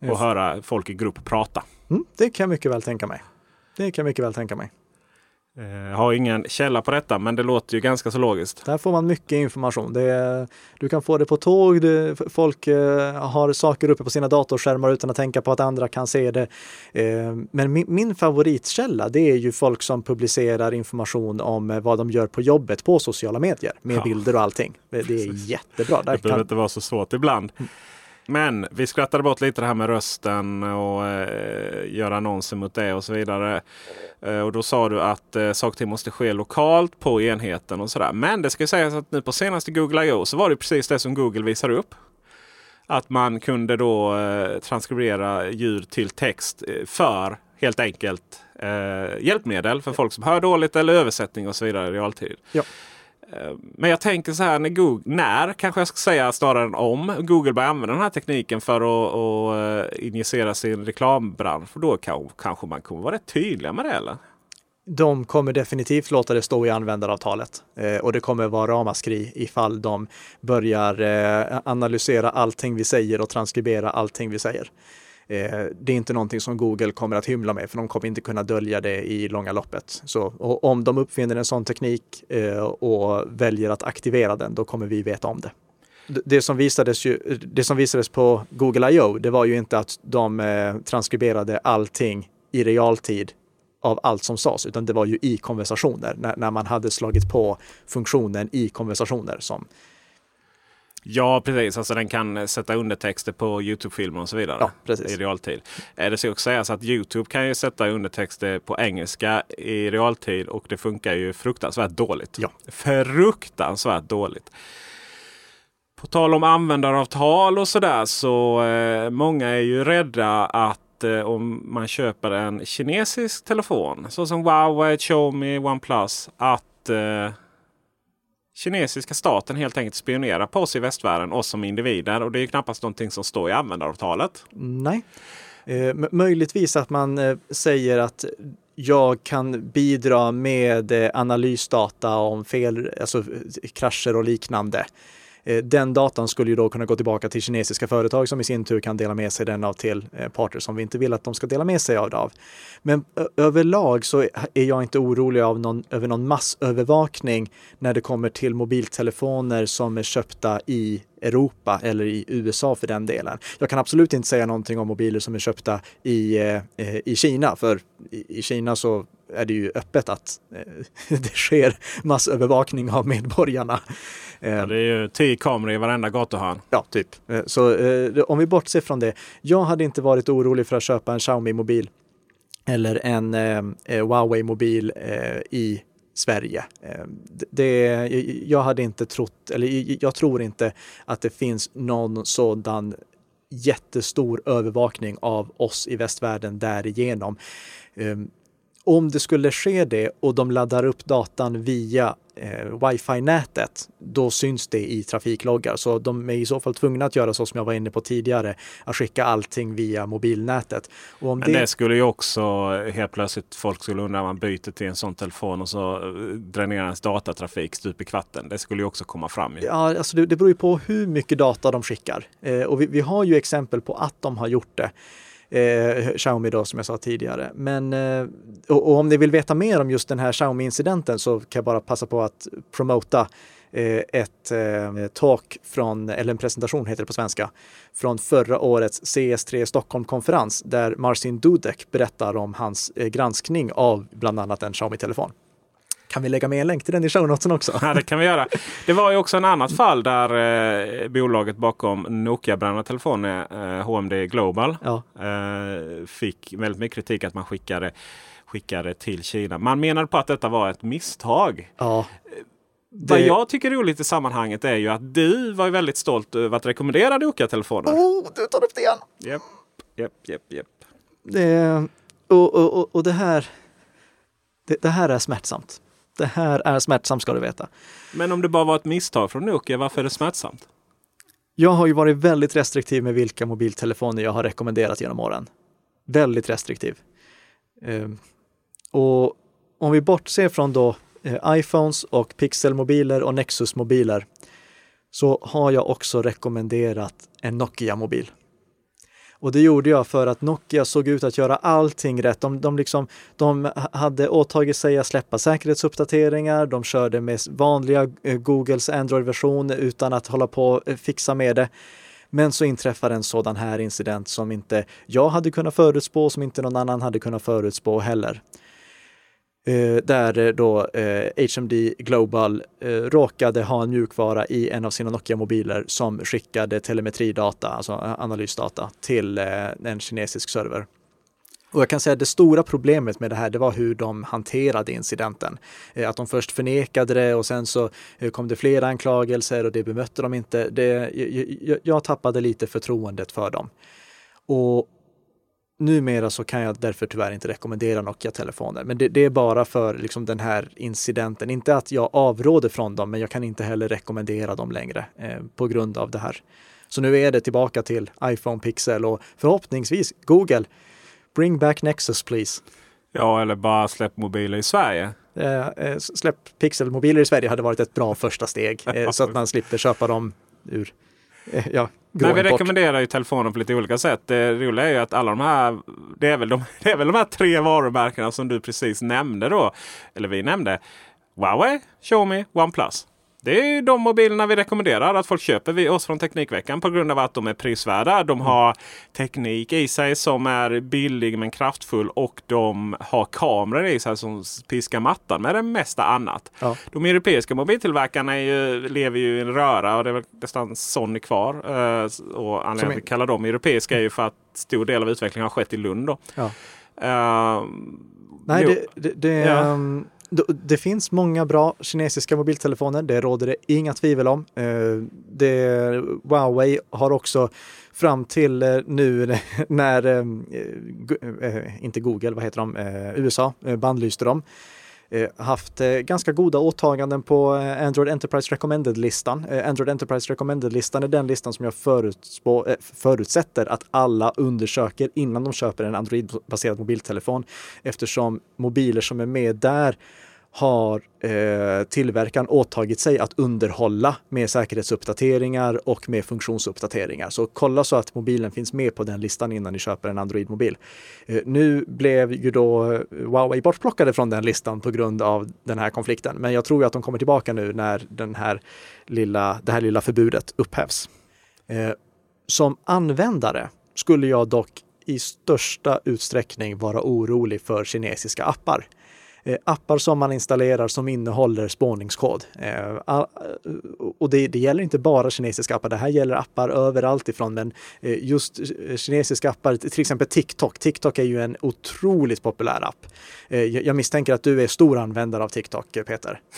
och yes. höra folk i grupp prata. Mm, det kan jag mycket väl tänka mig. Det kan jag mycket väl tänka mig. Jag har ingen källa på detta, men det låter ju ganska så logiskt. Där får man mycket information. Är, du kan få det på tåg, det, folk eh, har saker uppe på sina datorskärmar utan att tänka på att andra kan se det. Eh, men min, min, favoritkälla, det är ju folk som publicerar information om eh, vad de gör på jobbet på sociala medier med ja. bilder och allting. Det, det är jättebra. Där det behöver inte vara så svårt ibland. Men vi skrattade bort lite det här med rösten och eh, göra annonser mot det och så vidare. Eh, och då sa du att eh, saker och ting måste ske lokalt på enheten och sådär. Men det ska sägas att nu på senaste Google I.O. så var det precis det som Google visar upp. Att man kunde då eh, transkribera ljud till text eh, för helt enkelt eh, hjälpmedel för folk som hör dåligt eller översättning och så vidare i realtid. Ja. Eh, men jag tänker så här, när, Google, när kanske jag ska säga snarare än om Google börjar använda den här tekniken för att, att eh, injicera sin reklambransch. Då kanske man kommer vara rätt tydliga med det eller? De kommer definitivt låta det stå i användaravtalet eh, och det kommer vara ramaskri ifall de börjar eh, analysera allting vi säger och transkribera allting vi säger. Eh, det är inte någonting som Google kommer att hymla med, för de kommer inte kunna dölja det i långa loppet. Så om de uppfinner en sån teknik eh, och väljer att aktivera den, då kommer vi veta om det. Det som, visades ju, det som visades på Google I.O. det var ju inte att de eh, transkriberade allting i realtid av allt som sades, utan det var ju i konversationer, när, när man hade slagit på funktionen i konversationer som Ja, precis. Alltså den kan sätta undertexter på Youtube-filmer och så vidare ja, precis. i realtid. Det ska också sägas att Youtube kan ju sätta undertexter på engelska i realtid och det funkar ju fruktansvärt dåligt. Ja. Fruktansvärt dåligt. På tal om användaravtal och sådär så eh, många är ju rädda att eh, om man köper en kinesisk telefon såsom Huawei, Xiaomi, OnePlus att eh, kinesiska staten helt enkelt spionerar på oss i västvärlden, oss som individer. Och det är knappast någonting som står i användaravtalet. Nej. Eh, möjligtvis att man eh, säger att jag kan bidra med eh, analysdata om fel, alltså eh, krascher och liknande. Eh, den datan skulle ju då kunna gå tillbaka till kinesiska företag som i sin tur kan dela med sig den av till eh, parter som vi inte vill att de ska dela med sig av. Det Men överlag så är jag inte orolig av någon, över någon massövervakning när det kommer till mobiltelefoner som är köpta i Europa eller i USA för den delen. Jag kan absolut inte säga någonting om mobiler som är köpta i, eh, eh i Kina, för i, i Kina så är det ju öppet att eh, det sker massövervakning av medborgarna. Ja, eh, det är ju tio kameror i varenda gatuhörn. Ja, typ. Eh, så om vi bortser från det. Jag hade inte varit orolig för att köpa en Xiaomi-mobil eller en Huawei-mobil i Sverige. Det, jag hade inte trott, eller jag tror inte att det finns någon sådan jättestor övervakning av oss i västvärlden därigenom om det skulle ske det och de laddar upp datan via eh, wifi-nätet, då syns det i trafikloggar. Så de är i så fall tvungna att göra så som jag var inne på tidigare, att skicka allting via mobilnätet. Men det... det skulle ju också helt plötsligt folk skulle undra man byter till en sån telefon och så eh, dränerar ens datatrafik stup i kvatten. Det skulle ju också komma fram. Ju. Ja, alltså det, det beror ju på hur mycket data de skickar. Eh, och vi, vi har ju exempel på att de har gjort det eh, Xiaomi då som jag sa tidigare. Men eh, och, och, om ni vill veta mer om just den här Xiaomi-incidenten så kan jag bara passa på att promota eh, ett eh, talk från, eller en presentation heter det på svenska, från förra årets CS3 Stockholm-konferens där Marcin Dudek berättar om hans eh, granskning av bland annat en Xiaomi-telefon. Kan vi lägga med en länk till den i show notesen också? Ja, det kan vi göra. Det var ju också en annat fall där eh, bolaget bakom Nokia-brända telefoner, eh, HMD Global, ja. eh, fick väldigt mycket kritik att man skickade, skickade till Kina. Man menade på att detta var ett misstag. Ja. Det... Vad jag tycker är roligt i sammanhanget är ju att du var väldigt stolt över att rekommendera Nokia-telefoner. Oh, du tar upp det igen! Japp, japp, japp, japp. Det, och, och, och det här det, det, här är smärtsamt. Det här är smärtsamt ska du veta. Men om det bara var ett misstag från Nokia, varför är det smärtsamt? Jag har ju varit väldigt restriktiv med vilka mobiltelefoner jag har rekommenderat genom åren. Väldigt restriktiv. Um, och om vi bortser från då eh, iPhones och Pixelmobiler och Nexus-mobiler så har jag också rekommenderat en Nokia-mobil. Och det gjorde jag för att Nokia såg ut att göra allting rätt. De, de, liksom, de hade åtagit sig att släppa säkerhetsuppdateringar. De körde med vanliga eh, Googles Android-version utan att hålla på och eh, fixa med det. Men så inträffar en sådan här incident som inte jag hade kunnat förutspå, som inte någon annan hade kunnat förutspå heller. Eh, där eh, då eh, HMD Global eh, råkade ha en mjukvara i en av sina Nokia-mobiler som skickade telemetridata, alltså eh, analysdata, till eh, en kinesisk server. Och jag kan säga att det stora problemet med det här, det var hur de hanterade incidenten. Att de först förnekade det och sen så kom det flera anklagelser och det bemötte de inte. Det, jag, jag tappade lite förtroendet för dem. Och numera så kan jag därför tyvärr inte rekommendera Nokia-telefoner. Men det, det, är bara för liksom den här incidenten. Inte att jag avråder från dem, men jag kan inte heller rekommendera dem längre eh, på grund av det här. Så nu är det tillbaka till iPhone Pixel och förhoppningsvis Google Bring back Nexus please. Ja, eller bara släpp mobiler i Sverige. Eh, eh släpp pixelmobiler i Sverige hade varit ett bra första steg eh, så att man slipper köpa dem ur ja, Men vi rekommenderar ju telefoner på lite olika sätt. Det roliga är ju att alla de här, det är väl de, det är väl de här tre varumärkena som du precis nämnde då. Eller vi nämnde. Huawei, Xiaomi, OnePlus. Det är de mobilerna vi rekommenderar att folk köper vid oss från Teknikveckan på grund av att de är prisvärda. De har teknik i sig som är billig men kraftfull och de har kameror i sig som piskar mattan med det mesta annat. Ja. De europeiska mobiltillverkarna ju, lever ju i en röra och det är väl nästan Sony kvar. Uh, och anledningen till att vi kallar dem europeiska är ju för att stor del av utvecklingen har skett i Lund. Ja. Uh, Nej, det, det, det ja. um det finns många bra kinesiska mobiltelefoner, det råder det inga tvivel om. Eh, det, Huawei har också fram till eh, nu när, eh, inte Google, vad heter de, USA bandlyste dem, Eh, haft eh, ganska goda åtaganden på eh, Android Enterprise Recommended-listan. Android Enterprise Recommended-listan är den listan som jag förutsätter att alla undersöker innan de köper en Android-baserad mobiltelefon eftersom mobiler som är med där har eh, tillverkaren åtagit sig att underhålla med säkerhetsuppdateringar och med funktionsuppdateringar. Så kolla så att mobilen finns med på den listan innan ni köper en Android-mobil. Eh, nu blev ju då Huawei bortplockade från den listan på grund av den här konflikten. Men jag tror att de kommer tillbaka nu när den här lilla, det här lilla förbudet upphävs. Eh, som användare skulle jag dock i största utsträckning vara orolig för kinesiska appar. Eh, appar som man installerar som innehåller spårningskod. Eh, och det, det, gäller inte bara kinesiska appar, det här gäller appar överallt ifrån, men eh, just kinesiska appar, till exempel TikTok. TikTok är ju en otroligt populär app. Jag misstänker att du är stor användare av TikTok, Peter.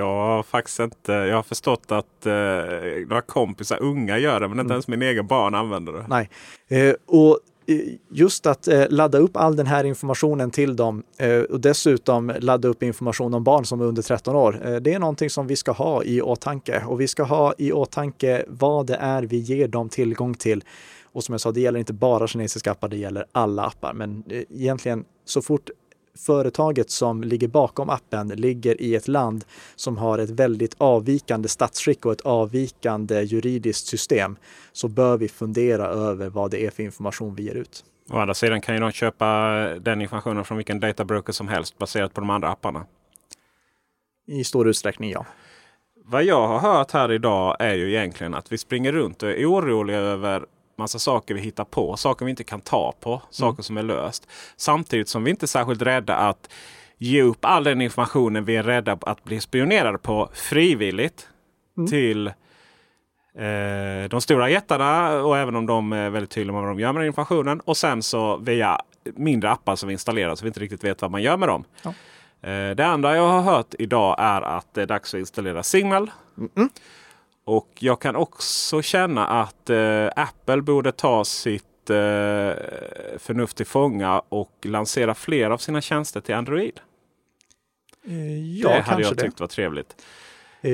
Har faktiskt inte. Jag har förstått att eh, några kompisar unga gör det, men inte mm. ens min egen barn använder det. Nej, eh, och just att eh, ladda upp all den här informationen till dem eh, och dessutom ladda upp information om barn som är under 13 år. Eh, det är någonting som vi ska ha i åtanke och vi ska ha i åtanke vad det är vi ger dem tillgång till. Och som jag sa, det gäller inte bara kinesiska appar, det gäller alla appar. Men egentligen så fort företaget som ligger bakom appen ligger i ett land som har ett väldigt avvikande statsskick och ett avvikande juridiskt system så bör vi fundera över vad det är för information vi ger ut. Å andra sidan kan ju de köpa den informationen från vilken databroker som helst baserat på de andra apparna. I stor utsträckning ja. Vad jag har hört här idag är ju egentligen att vi springer runt och är oroliga över massa saker vi hittar på. Saker vi inte kan ta på. Saker mm. som är löst. Samtidigt som vi inte är särskilt rädda att ge upp all den informationen vi är rädda att bli spionerade på frivilligt. Mm. Till eh, de stora jättarna och även om de är väldigt tydliga med vad de gör med informationen. Och sen så via mindre appar som vi installerar så vi inte riktigt vet vad man gör med dem. Ja. Eh, det andra jag har hört idag är att det är dags att installera Signal. Mm och jag kan också känna att eh, Apple borde ta sitt eh, förnuft till fånga och lansera fler av sina tjänster till Android. Eh, ja, det hade jag det. tyckt var trevligt. Eh,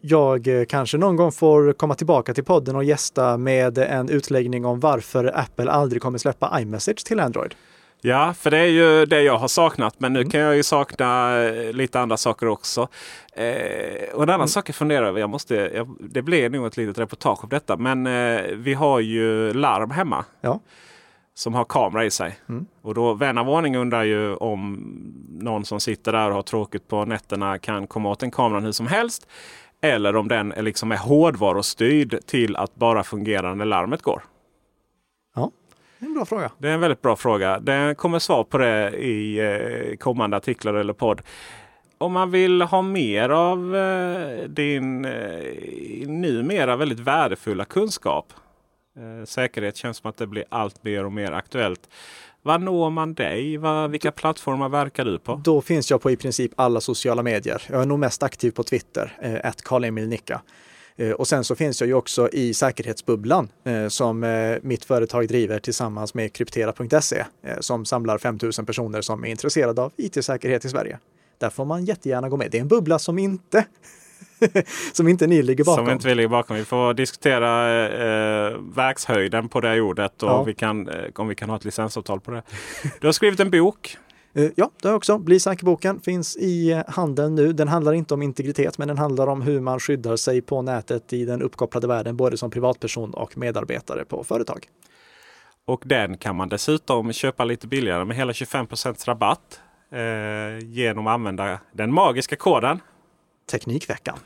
jag eh, kanske någon gång får komma tillbaka till podden och gästa med en utläggning om varför Apple aldrig kommer släppa iMessage till Android. Ja, för det är ju det jag har saknat. Men nu mm. kan jag ju sakna eh, lite andra saker också. Eh, och en annan mm. sak jag funderar över. Jag måste, jag, det blir nog ett litet reportage om detta. Men eh, vi har ju larm hemma. Ja. Som har kamera i sig. Mm. Och då vän av ordning undrar ju om någon som sitter där och har tråkigt på nätterna kan komma åt den kameran hur som helst. Eller om den liksom är hårdvarustyrd till att bara fungera när larmet går. Det är en bra fråga. Det är en väldigt bra fråga. Det kommer svar på det i eh, kommande artiklar eller podd. Om man vill ha mer av eh, din eh, numera väldigt värdefulla kunskap. Säkerhet känns som att det blir allt mer och mer aktuellt. Var når man dig? Var, vilka plattformar verkar du på? Då finns jag på i princip alla sociala medier. Jag är nog mest aktiv på Twitter, eh, Nicka. Eh, och sen så finns jag ju också i säkerhetsbubblan eh, som eh, mitt företag driver tillsammans med kryptera.se som samlar 5000 personer som är intresserade av IT-säkerhet i Sverige. Där får man jättegärna gå med. Det är en bubbla som inte som inte ni ligger bakom. Som inte vi ligger bakom. Vi får diskutera eh, verkshöjden på det ordet och ja. vi kan, om vi kan ha ett licensavtal på det. Du har skrivit en bok. Eh, ja, det har jag också. Bli säker-boken finns i eh, handeln nu. Den handlar inte om integritet, men den handlar om hur man skyddar sig på nätet i den uppkopplade världen, både som privatperson och medarbetare på företag. Och den kan man dessutom köpa lite billigare med hela 25 rabatt eh, genom att använda den magiska koden Teknikveckan.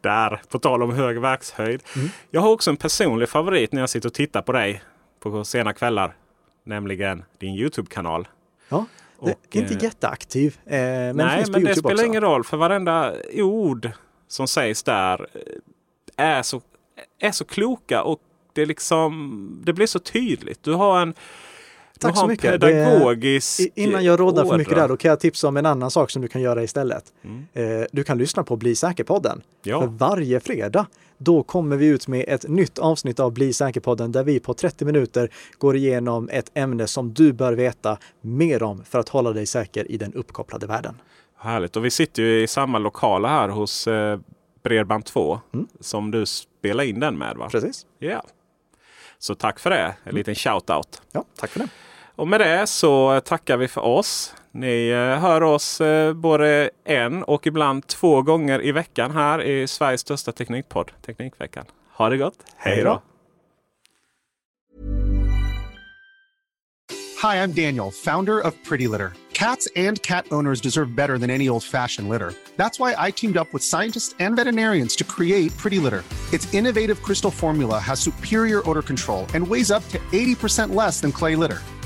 Där, på tal om hög verkshöjd. Mm. Jag har också en personlig favorit när jag sitter och tittar på dig på sena kvällar. Nämligen din Youtube-kanal. Ja, och, det är inte eh, jätteaktiv. Eh, men nej, men det spelar också. ingen roll. För varenda ord som sägs där eh, är så, är så kloka och det, liksom, det blir så tydligt. Du har en Tack så mycket. Pedagogisk det, innan jag råddar för mycket där, då kan jag tipsa om en annan sak som du kan göra istället. Mm. Eh, du kan lyssna på Bli säker-podden. Ja. För varje fredag, då kommer vi ut med ett nytt avsnitt av Bli säker-podden där vi på 30 minuter går igenom ett ämne som du bör veta mer om för att hålla dig säker i den uppkopplade världen. Härligt! Och vi sitter ju i samma lokala här hos eh, Bredband2 mm. som du spelar in den med. va? Precis. Ja. Yeah. Så tack för det! En liten shout-out. Ja, tack för det! Och med det så tackar vi för oss. Ni eh, hör oss eh, både en och ibland två gånger i veckan här i Sveriges största teknikpodd, Teknikveckan. Ha det gott! Hej då! Hi, I'm Daniel, founder of Pretty Litter. Cats and cat owners deserve better than any old-fashioned litter. That's why I teamed up with scientists and veterinarians to create Pretty Litter. Its innovative crystal formula has superior odor control and weighs up to 80% less than clay litter.